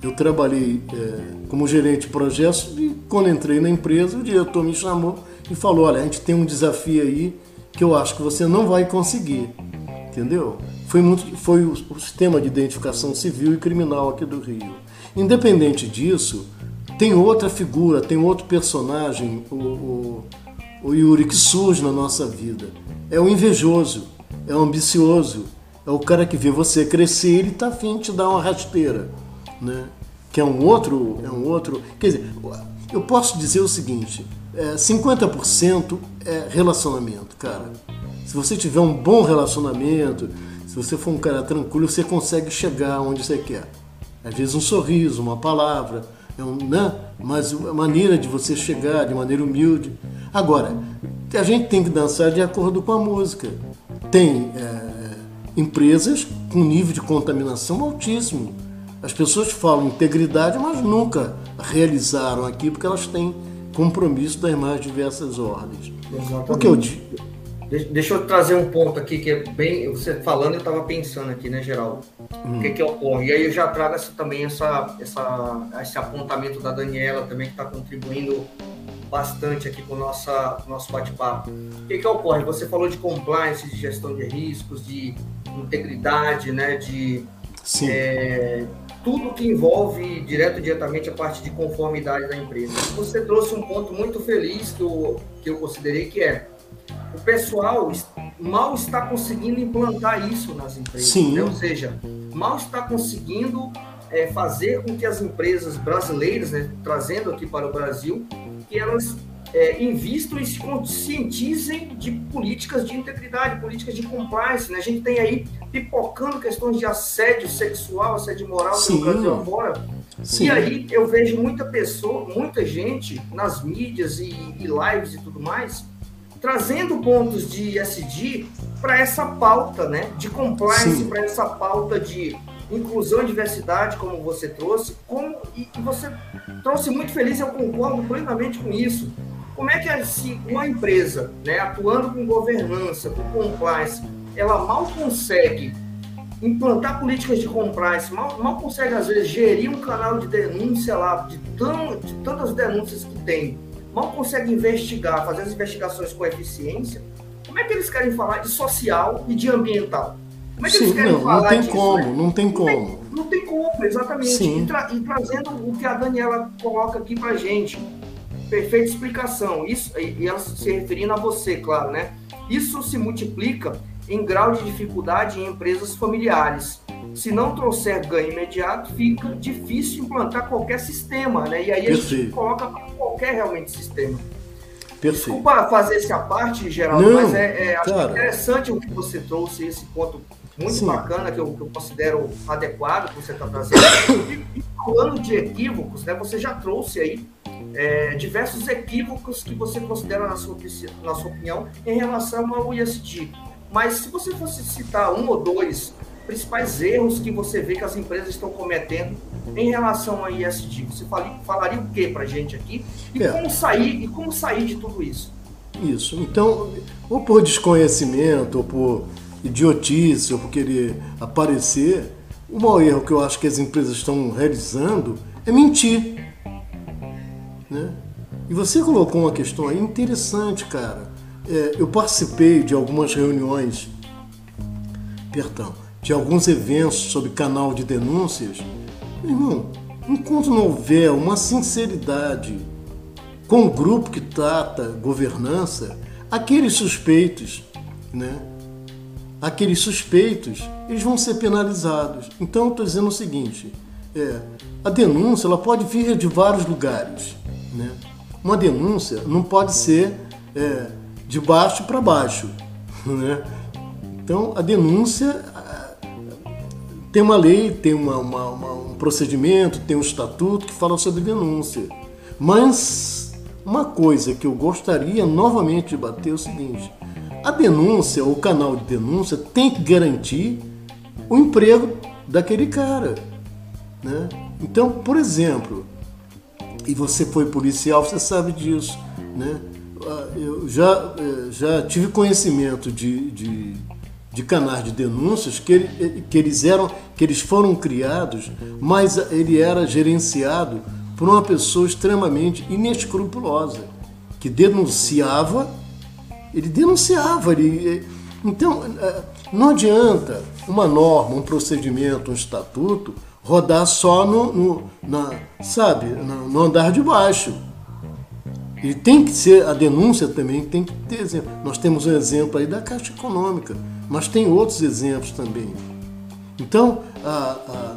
Eu trabalhei é, como gerente de projetos e quando entrei na empresa, o diretor me chamou e falou: Olha, a gente tem um desafio aí que eu acho que você não vai conseguir. Entendeu? Foi, muito, foi o, o sistema de identificação civil e criminal aqui do Rio. Independente disso, tem outra figura, tem outro personagem, o, o, o Yuri, que surge na nossa vida. É o invejoso, é o ambicioso, é o cara que vê você crescer e ele está afim de te dar uma rasteira. Né? Que é um outro. É um outro. Quer dizer, eu posso dizer o seguinte: é, 50% é relacionamento, cara. Se você tiver um bom relacionamento, se você for um cara tranquilo, você consegue chegar onde você quer. Às vezes um sorriso, uma palavra, é um, né? mas a maneira de você chegar de maneira humilde. Agora, a gente tem que dançar de acordo com a música. Tem é, empresas com nível de contaminação altíssimo. As pessoas falam integridade, mas nunca realizaram aqui porque elas têm compromisso das mais diversas ordens. Exatamente. O que eu digo Deixa eu trazer um ponto aqui que é bem. Você falando, eu estava pensando aqui, né, Geraldo? Hum. O que, que ocorre? E aí eu já trago essa, também essa, essa, esse apontamento da Daniela, também, que está contribuindo bastante aqui com o nosso bate-papo. O que, que ocorre? Você falou de compliance, de gestão de riscos, de integridade, né? De. Sim. É, tudo que envolve direto diretamente a parte de conformidade da empresa. Você trouxe um ponto muito feliz que eu, que eu considerei que é o pessoal mal está conseguindo implantar isso nas empresas. Né? Ou seja, mal está conseguindo é, fazer com que as empresas brasileiras, né, trazendo aqui para o Brasil, que elas é, invistam e se conscientizem de políticas de integridade, políticas de compliance. Né? A gente tem aí pipocando questões de assédio sexual, assédio moral Sim. pelo Brasil afora. Sim. E aí eu vejo muita pessoa, muita gente nas mídias e, e lives e tudo mais, trazendo pontos de ISD para essa pauta né, de compliance, para essa pauta de inclusão e diversidade, como você trouxe, como, e, e você trouxe muito feliz, eu concordo plenamente com isso. Como é que se uma empresa, né, atuando com governança, com compliance, ela mal consegue implantar políticas de compliance, mal, mal consegue, às vezes, gerir um canal de denúncia lá, de, tão, de tantas denúncias que tem, mal consegue investigar, fazer as investigações com eficiência, como é que eles querem falar de social e de ambiental? Como é que Sim, eles querem não, falar não tem disso, como, né? não tem como. Não tem, não tem como, exatamente. E, tra e, trazendo o que a Daniela coloca aqui pra gente. Perfeita explicação. Isso, e ela se referindo a você, claro, né? Isso se multiplica em grau de dificuldade em empresas familiares. Se não trouxer ganho imediato, fica difícil implantar qualquer sistema, né? E aí a Perfeito. gente coloca qualquer realmente sistema. Perfeito. Desculpa fazer essa parte, Geraldo, não, mas é, é acho interessante o que você trouxe, esse ponto muito Sim. bacana, que eu, que eu, considero adequado que você está trazendo. E, falando de equívocos, né, você já trouxe aí é, diversos equívocos que você considera, na sua, na sua opinião, em relação ao ISD. Mas se você fosse citar um ou dois principais erros que você vê que as empresas estão cometendo em relação ao ISD, você falaria, falaria o que para gente aqui e é. como sair e como sair de tudo isso? Isso. Então, ou por desconhecimento, ou por idiotice ou por querer aparecer, o maior erro que eu acho que as empresas estão realizando é mentir. Né? E você colocou uma questão aí interessante, cara. É, eu participei de algumas reuniões, perdão, de alguns eventos sobre canal de denúncias. Irmão, enquanto não houver uma sinceridade com o grupo que trata governança, aqueles suspeitos, né, aqueles suspeitos, eles vão ser penalizados. Então eu estou dizendo o seguinte, é, a denúncia ela pode vir de vários lugares. Né? Uma denúncia não pode ser é, de baixo para baixo. Né? Então a denúncia tem uma lei, tem uma, uma, uma, um procedimento, tem um estatuto que fala sobre denúncia. Mas uma coisa que eu gostaria novamente de bater é o seguinte: a denúncia, o canal de denúncia, tem que garantir o emprego daquele cara. Né? Então, por exemplo, e você foi policial, você sabe disso. Né? Ah, eu já, eh, já tive conhecimento de, de, de canais de denúncias que, ele, que, eles eram, que eles foram criados, mas ele era gerenciado por uma pessoa extremamente inescrupulosa, que denunciava ele denunciava, ele, então é, não adianta uma norma, um procedimento, um estatuto rodar só no, no na, sabe, no andar de baixo. Ele tem que ser, a denúncia também tem que ter exemplo. Nós temos um exemplo aí da Caixa Econômica, mas tem outros exemplos também. Então, a, a,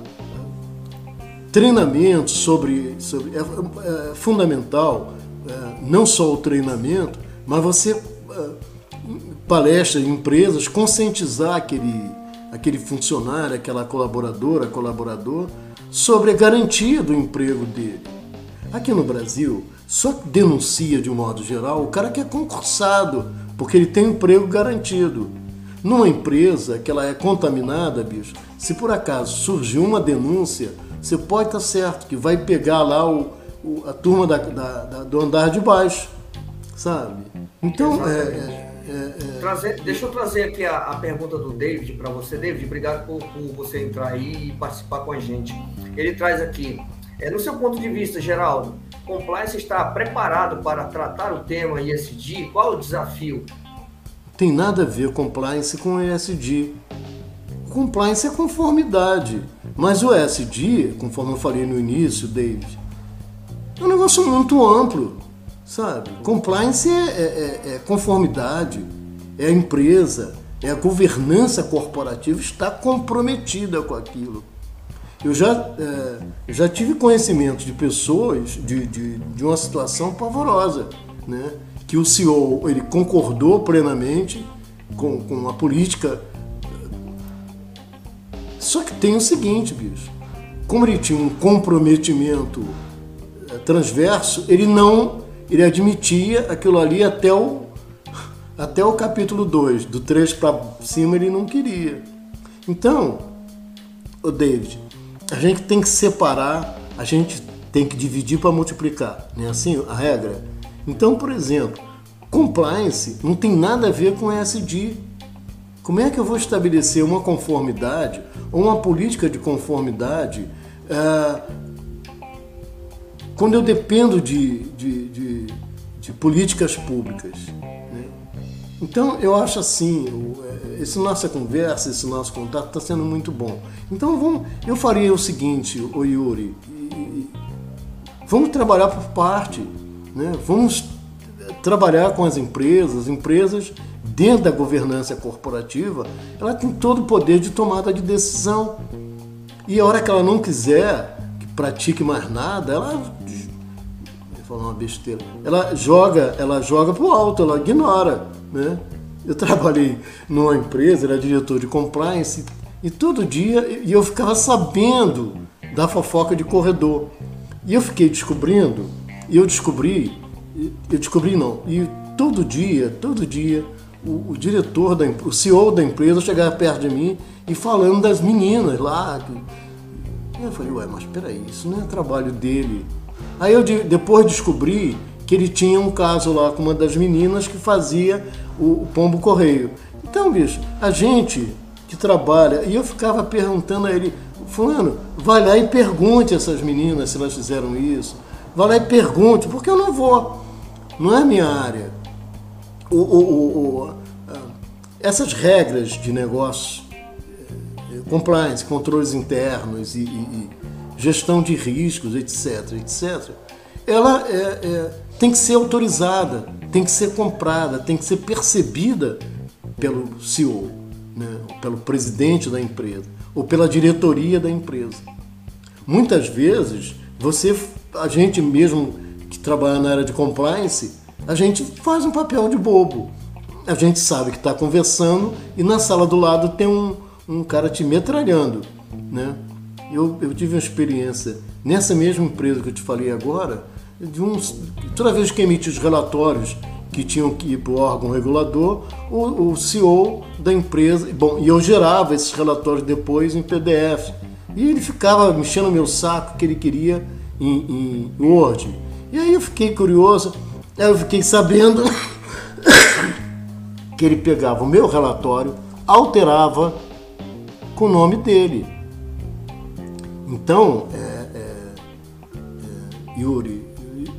treinamento sobre, sobre é, é fundamental, é, não só o treinamento, mas você palestras em empresas, conscientizar aquele, aquele funcionário, aquela colaboradora, colaborador, sobre a garantia do emprego dele. Aqui no Brasil, só denuncia de um modo geral o cara que é concursado, porque ele tem emprego garantido. Numa empresa que ela é contaminada, bicho, se por acaso surgiu uma denúncia, você pode estar certo que vai pegar lá o, o a turma da, da, da, do andar de baixo, sabe? Então, é, é, é, trazer, deixa eu trazer aqui a, a pergunta do David para você. David, obrigado por, por, você entrar aí e participar com a gente. Ele traz aqui, é, no seu ponto de vista, Geraldo, compliance está preparado para tratar o tema ISD? Qual o desafio? Tem nada a ver compliance com ESG. Compliance é conformidade. Mas o ESG, conforme eu falei no início, David, é um negócio muito amplo, sabe? Compliance é, é, é, é conformidade, é a empresa, é a governança corporativa está comprometida com aquilo. Eu já, é, já tive conhecimento de pessoas de, de, de, uma situação pavorosa, né? que o CEO ele concordou plenamente com, com a política. Só que tem o seguinte, bicho, como ele tinha um comprometimento é, transverso, ele não ele admitia aquilo ali até o, até o capítulo 2, do 3 para cima ele não queria. Então, o David, a gente tem que separar, a gente tem que dividir para multiplicar, não é assim a regra? Então, por exemplo, compliance não tem nada a ver com ESG. Como é que eu vou estabelecer uma conformidade ou uma política de conformidade é, quando eu dependo de, de, de, de políticas públicas? Né? Então, eu acho assim, é, essa nossa conversa, esse nosso contato está sendo muito bom. Então, vamos, eu faria o seguinte, o Yuri, vamos trabalhar por parte, né? vamos trabalhar com as empresas, empresas dentro da governança corporativa, ela tem todo o poder de tomada de decisão. E a hora que ela não quiser que pratique mais nada, ela falar uma besteira. Ela joga, ela joga pro alto, ela ignora, né? Eu trabalhei numa empresa, era diretor de compliance e todo dia e eu ficava sabendo da fofoca de corredor. E eu fiquei descobrindo, e eu descobri, eu descobri não, e todo dia, todo dia, o, o diretor, da, o CEO da empresa chegava perto de mim e falando das meninas lá. E eu falei, ué, mas peraí, isso não é trabalho dele Aí eu depois descobri que ele tinha um caso lá com uma das meninas que fazia o, pombo correio. Então, bicho, a gente que trabalha, e eu ficava perguntando a ele, fulano, vai lá e pergunte a essas meninas se elas fizeram isso. Vai lá e pergunte, porque eu não vou. Não é minha área. O, o, o, essas regras de negócio, eh, compliance, controles internos e, e, gestão de riscos, etc, etc, ela é, é, tem que ser autorizada, tem que ser comprada, tem que ser percebida pelo CEO, né, pelo presidente da empresa ou pela diretoria da empresa. Muitas vezes, você, a gente mesmo que trabalha na área de compliance, a gente faz um papel de bobo. A gente sabe que está conversando e na sala do lado tem um, um cara te metralhando, né? Eu, eu tive uma experiência nessa mesma empresa que eu te falei agora, de uns, toda vez que emitia os relatórios que tinham que ir para o órgão regulador, o, o CEO da empresa, bom, e eu gerava esses relatórios depois em PDF. E ele ficava mexendo meu saco que ele queria em, em Word. E aí eu fiquei curioso, eu fiquei sabendo que ele pegava o meu relatório, alterava com o nome dele. Então, é, é, é, Yuri,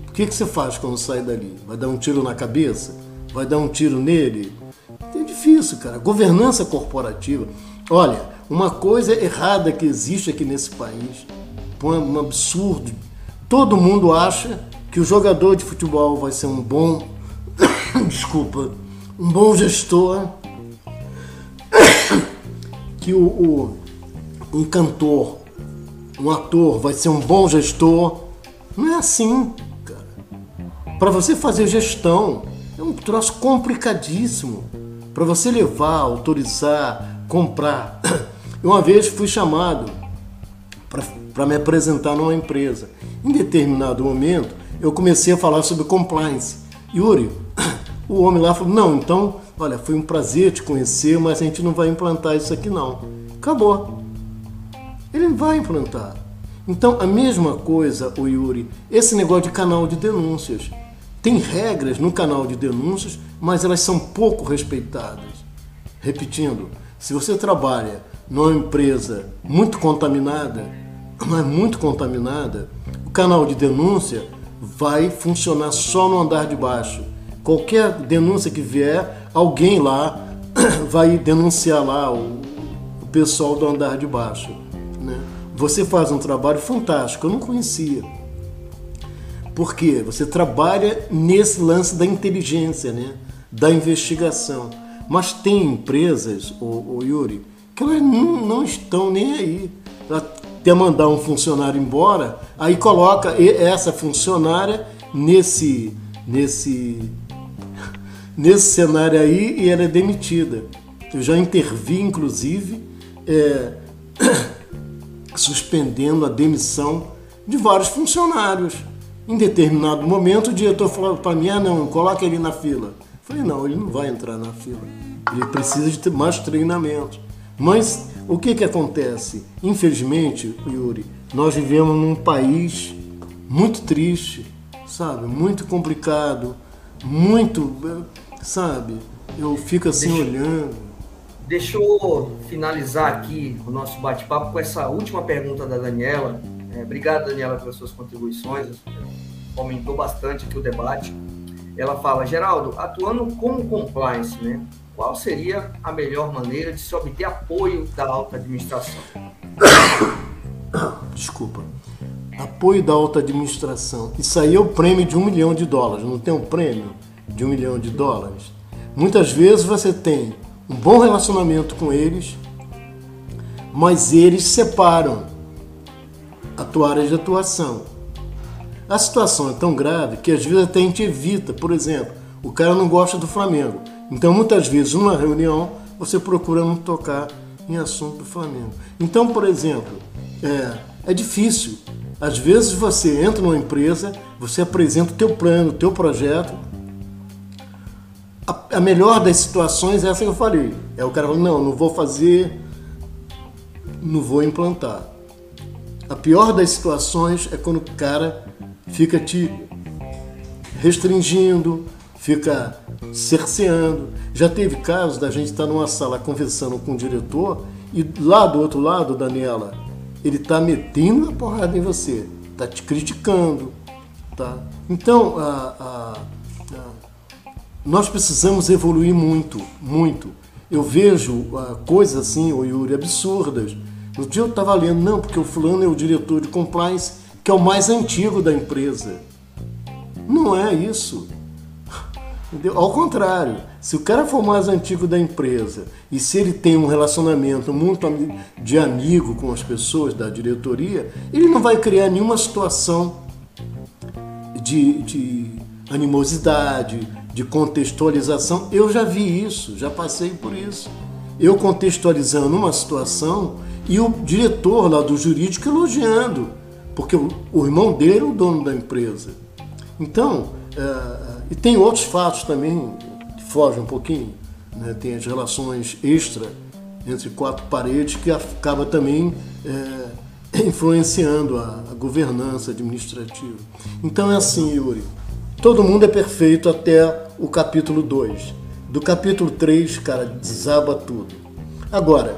o que, que você faz quando sai dali? Vai dar um tiro na cabeça? Vai dar um tiro nele? É difícil, cara. Governança corporativa. Olha, uma coisa errada que existe aqui nesse país, um absurdo. Todo mundo acha que o jogador de futebol vai ser um bom, desculpa, um bom gestor, que o, o um cantor um ator vai ser um bom gestor. Não é assim, cara. Para você fazer gestão, é um troço complicadíssimo. Para você levar, autorizar, comprar. Eu uma vez fui chamado para me apresentar numa empresa. Em determinado momento, eu comecei a falar sobre compliance. Yuri, o homem lá falou: Não, então, olha, foi um prazer te conhecer, mas a gente não vai implantar isso aqui não. Acabou. Ele vai implantar. Então, a mesma coisa, o Yuri, esse negócio de canal de denúncias. Tem regras no canal de denúncias, mas elas são pouco respeitadas. Repetindo, se você trabalha numa empresa muito contaminada, mas muito contaminada, o canal de denúncia vai funcionar só no andar de baixo. Qualquer denúncia que vier, alguém lá vai denunciar lá o pessoal do andar de baixo. Né? você faz um trabalho fantástico, eu não conhecia. Porque você trabalha nesse lance da inteligência, né? da investigação. Mas tem empresas, o, Yuri, que elas não, não estão nem aí. Ela quer mandar um funcionário embora, aí coloca essa funcionária nesse, nesse, nesse cenário aí e ela é demitida. Eu já intervi, inclusive, é, suspendendo a demissão de vários funcionários. Em determinado momento, o diretor falou para mim: ah, não, coloca ele na fila. Eu falei: não, ele não vai entrar na fila. Ele precisa de ter mais treinamento. Mas o que, que acontece? Infelizmente, Yuri, nós vivemos num país muito triste, sabe? Muito complicado, muito, sabe? Eu fico assim deixa, olhando. Deixa eu finalizar aqui o nosso bate-papo com essa última pergunta da Daniela. É, obrigado, Daniela, pelas suas contribuições. Aumentou bastante aqui o debate. Ela fala, Geraldo, atuando como compliance, né? Qual seria a melhor maneira de se obter apoio da alta administração? Desculpa. Apoio da alta administração. Isso aí é o prêmio de um milhão de dólares. Não tem um prêmio de um milhão de dólares? Muitas vezes você tem um bom relacionamento com eles, mas eles separam a tua área de atuação. A situação é tão grave que às vezes até a gente evita. Por exemplo, o cara não gosta do Flamengo. Então, muitas vezes, numa reunião, você procura não tocar em assunto do Flamengo. Então, por exemplo, é, é difícil. Às vezes você entra numa empresa, você apresenta o teu plano, o teu projeto. A, a melhor das situações é essa que eu falei. É o cara falando, não, não vou fazer, não vou implantar. A pior das situações é quando o cara fica te restringindo, fica cerceando. Já teve casos da gente estar numa sala conversando com o diretor e lá do outro lado, Daniela, ele está metendo a porrada em você, está te criticando. Tá? Então, a, a, nós precisamos evoluir muito, muito. Eu vejo coisas assim, o Yuri, absurdas. No dia eu estava lendo, não, porque o fulano é o diretor de compliance, que é o mais antigo da empresa. Não é isso. Entendeu? Ao contrário, se o cara for mais antigo da empresa e se ele tem um relacionamento muito de amigo com as pessoas da diretoria, ele não vai criar nenhuma situação de, de animosidade, de contextualização. Eu já vi isso, já passei por isso. Eu contextualizando uma situação e o diretor lá do jurídico elogiando, porque o, irmão dele é o dono da empresa. Então, é, e tem outros fatos também que fogem um pouquinho. Né? Tem as relações extra entre quatro paredes que acaba também é, influenciando a, a governança administrativa. Então é assim, Yuri. Todo mundo é perfeito até o capítulo 2. Do capítulo 3, cara, desaba tudo. Agora,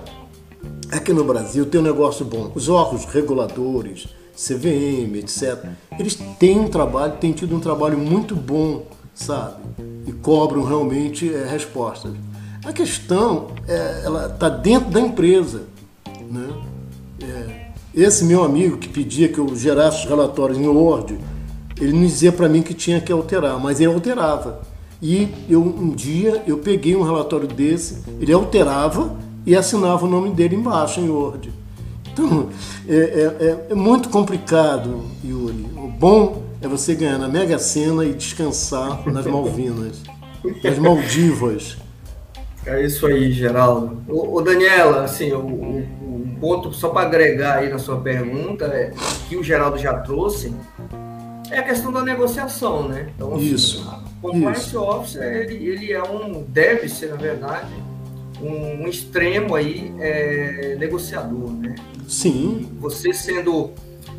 aqui no Brasil tem um negócio bom. Os órgãos reguladores, CVM, etc., eles têm um trabalho, têm tido um trabalho muito bom sabe? E cobram realmente é, respostas. A questão é, ela está dentro da empresa, né? É, esse meu amigo que pedia que eu gerasse os relatórios em Word, ele me dizia para mim que tinha que alterar, mas ele alterava. E eu um dia eu peguei um relatório desse, ele alterava e assinava o nome dele embaixo em Word. Então é, é, é, é muito complicado, Yuri. O bom é você ganhar na Mega Sena e descansar nas Malvinas, nas Maldivas. É isso aí, Geraldo. O, Daniela, assim, o, o, o ponto só para agregar aí na sua pergunta é que o Geraldo já trouxe é a questão da negociação, né? Então, assim, isso. O compliance isso. officer ele, ele é um deve ser na verdade um, um extremo aí é, negociador, né? Sim. E você sendo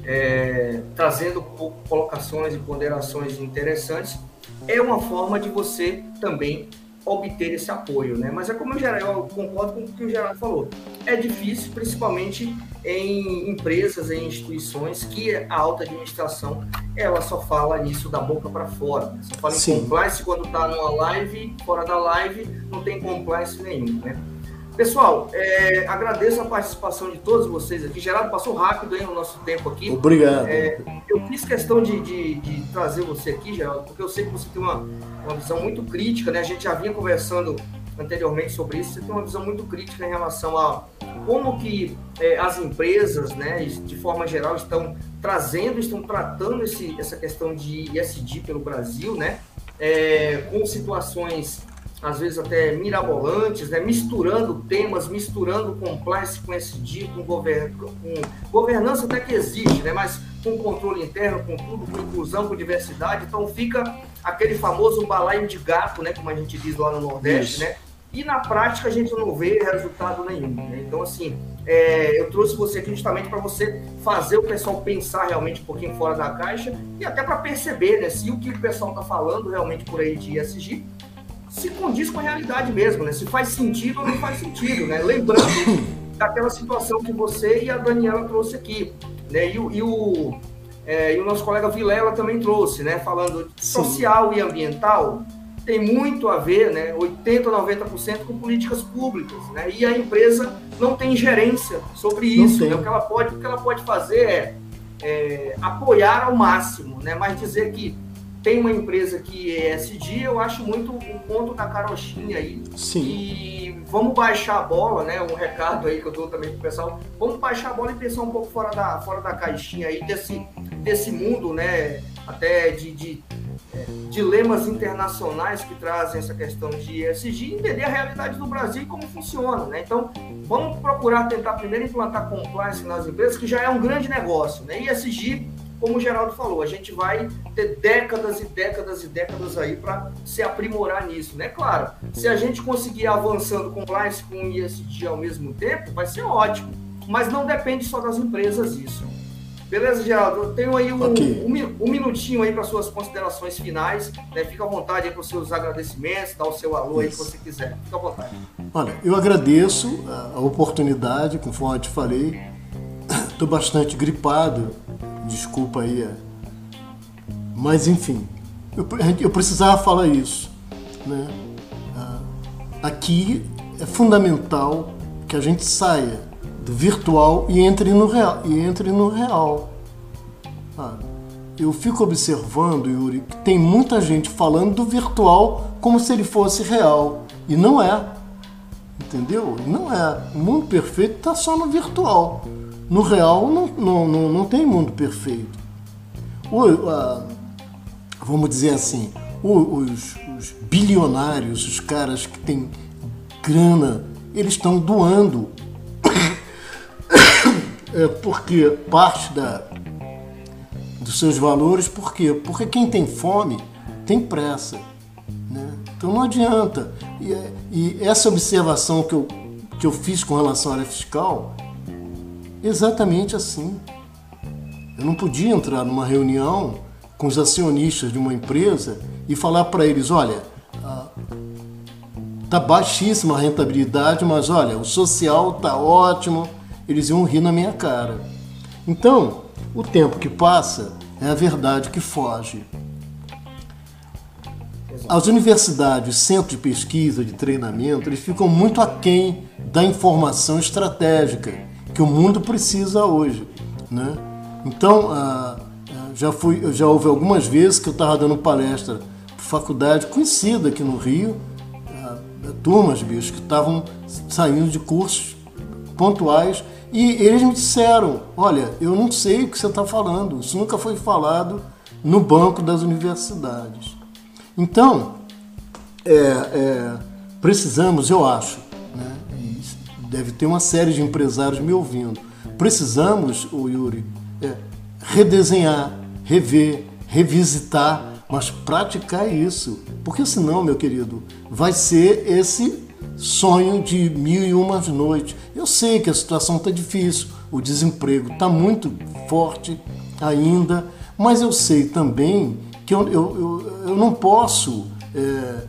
é, trazendo colocações e ponderações interessantes, é uma forma de você também obter esse apoio, né? Mas é como eu, eu concordo com o que o Gerardo falou. É difícil, principalmente em empresas, em instituições que a alta administração ela só fala nisso da boca para fora. Só fala Sim. em compliance quando está numa live, fora da live não tem compliance nenhum, né? Pessoal, é, agradeço a participação de todos vocês aqui. Geraldo, passou rápido aí o nosso tempo aqui. Obrigado. É, eu fiz questão de, de, de, trazer você aqui, Geraldo, porque eu sei que você tem uma, uma visão muito crítica, né? A gente já vinha conversando anteriormente sobre isso, você tem uma visão muito crítica em relação a como que é, as empresas, né, de forma geral, estão trazendo, estão tratando esse, essa questão de ESG pelo Brasil, né, é, com situações às vezes até mirabolantes, né? misturando temas, misturando compliance com SD, com, govern... com governança até que existe, né? mas com controle interno, com tudo, com inclusão, com diversidade. Então fica aquele famoso balaio de gato, né? como a gente diz lá no Nordeste, né? E na prática a gente não vê resultado nenhum. Né? Então, assim, é, eu trouxe você aqui justamente para você fazer o pessoal pensar realmente um pouquinho fora da caixa e até para perceber né, se o que o pessoal está falando realmente por aí de ESG se condiz com a realidade mesmo, né? Se faz sentido ou não faz sentido, né? Lembrando daquela situação que você e a Daniela trouxe aqui, né? E, e o, é, e o nosso colega Vilela também trouxe, né? Falando social e ambiental, tem muito a ver, né? 80, 90% com políticas públicas, né? E a empresa não tem gerência sobre isso, né? O que ela pode, o que ela pode fazer é, é apoiar ao máximo, né? Mas dizer que tem uma empresa que é SD, eu acho muito o ponto da carochinha aí. Sim. E vamos baixar a bola, né? Um recado aí que eu dou também pro pessoal. Vamos baixar a bola e pensar um pouco fora da, fora da caixinha aí, desse, desse mundo, né? Até de, de dilemas internacionais que trazem essa questão de ESG, entender a realidade do Brasil e como funciona, né? Então, vamos procurar tentar primeiro implantar compliance nas empresas, que já é um grande negócio, né? ESG como o Geraldo falou, a gente vai ter décadas e décadas e décadas aí para se aprimorar nisso, né? Claro, se a gente conseguir avançando com compliance com ESG ao mesmo tempo, vai ser ótimo, mas não depende só das empresas isso. Beleza, Geraldo? Eu tenho aí um, okay. um, um minutinho aí para suas considerações finais. Né? Fica à vontade aí para os seus agradecimentos, dá o seu alô aí que você quiser. Fica à vontade. Olha, eu agradeço a oportunidade, conforme eu te falei. Estou bastante gripado, Desculpa aí. É. Mas enfim, eu, eu precisava falar isso. Né? Ah, aqui é fundamental que a gente saia virtual e entre no real. E entre no real. Ah, eu fico observando, Yuri, que tem muita gente falando do virtual como se ele fosse real. E não é. Entendeu? Não é. O mundo perfeito está só no virtual. No real não, não, não, não tem mundo perfeito. O, vamos dizer assim, os, os bilionários, os caras que têm grana, eles estão doando. É porque parte da, dos seus valores, por quê? Porque quem tem fome tem pressa. Né? Então não adianta. E, e, essa observação que eu, que eu fiz com relação à área fiscal exatamente assim. Eu não podia entrar numa reunião com os acionistas de uma empresa e falar para eles: olha, tá baixíssima a rentabilidade, mas olha, o social tá ótimo. Eles iam rir na minha cara. Então, o tempo que passa é a verdade que foge. As universidades, centros de pesquisa, de treinamento, eles ficam muito aquém da informação estratégica que o mundo precisa hoje, né? Então, ah, ah, já fui, já houve algumas vezes que eu estava dando palestra para faculdade conhecida aqui no Rio, ah, turmas, bicho, que estavam saindo de cursos pontuais e eles me disseram: Olha, eu não sei o que você está falando, isso nunca foi falado no banco das universidades. Então, é, é, precisamos, eu acho, deve ter uma série de empresários me ouvindo. Precisamos, o Yuri, é, redesenhar, rever, revisitar, mas praticar isso. Porque senão, meu querido, vai ser esse sonho de mil e uma noites. Eu sei que a situação está difícil, o desemprego está muito forte ainda, mas eu sei também que eu, eu, eu, eu não posso é,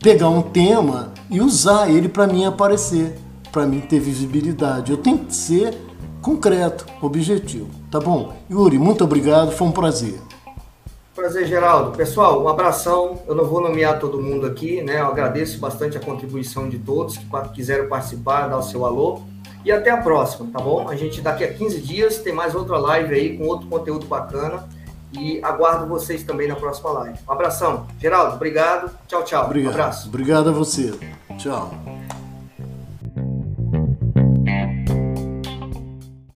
pegar um tema e usar ele para mim aparecer para mim ter visibilidade. Eu tenho que ser concreto, objetivo. Tá bom? Yuri, muito obrigado, foi um prazer. Prazer, Geraldo. Pessoal, um abração. Eu não vou nomear todo mundo aqui, né? Eu agradeço bastante a contribuição de todos que quiseram participar, dar o seu alô. E até a próxima, tá bom? A gente daqui a 15 dias tem mais outra live aí com outro conteúdo bacana. E aguardo vocês também na próxima live. Um abração. Geraldo, obrigado. Tchau, tchau. Obrigado. Um abraço. Obrigado a você. Tchau.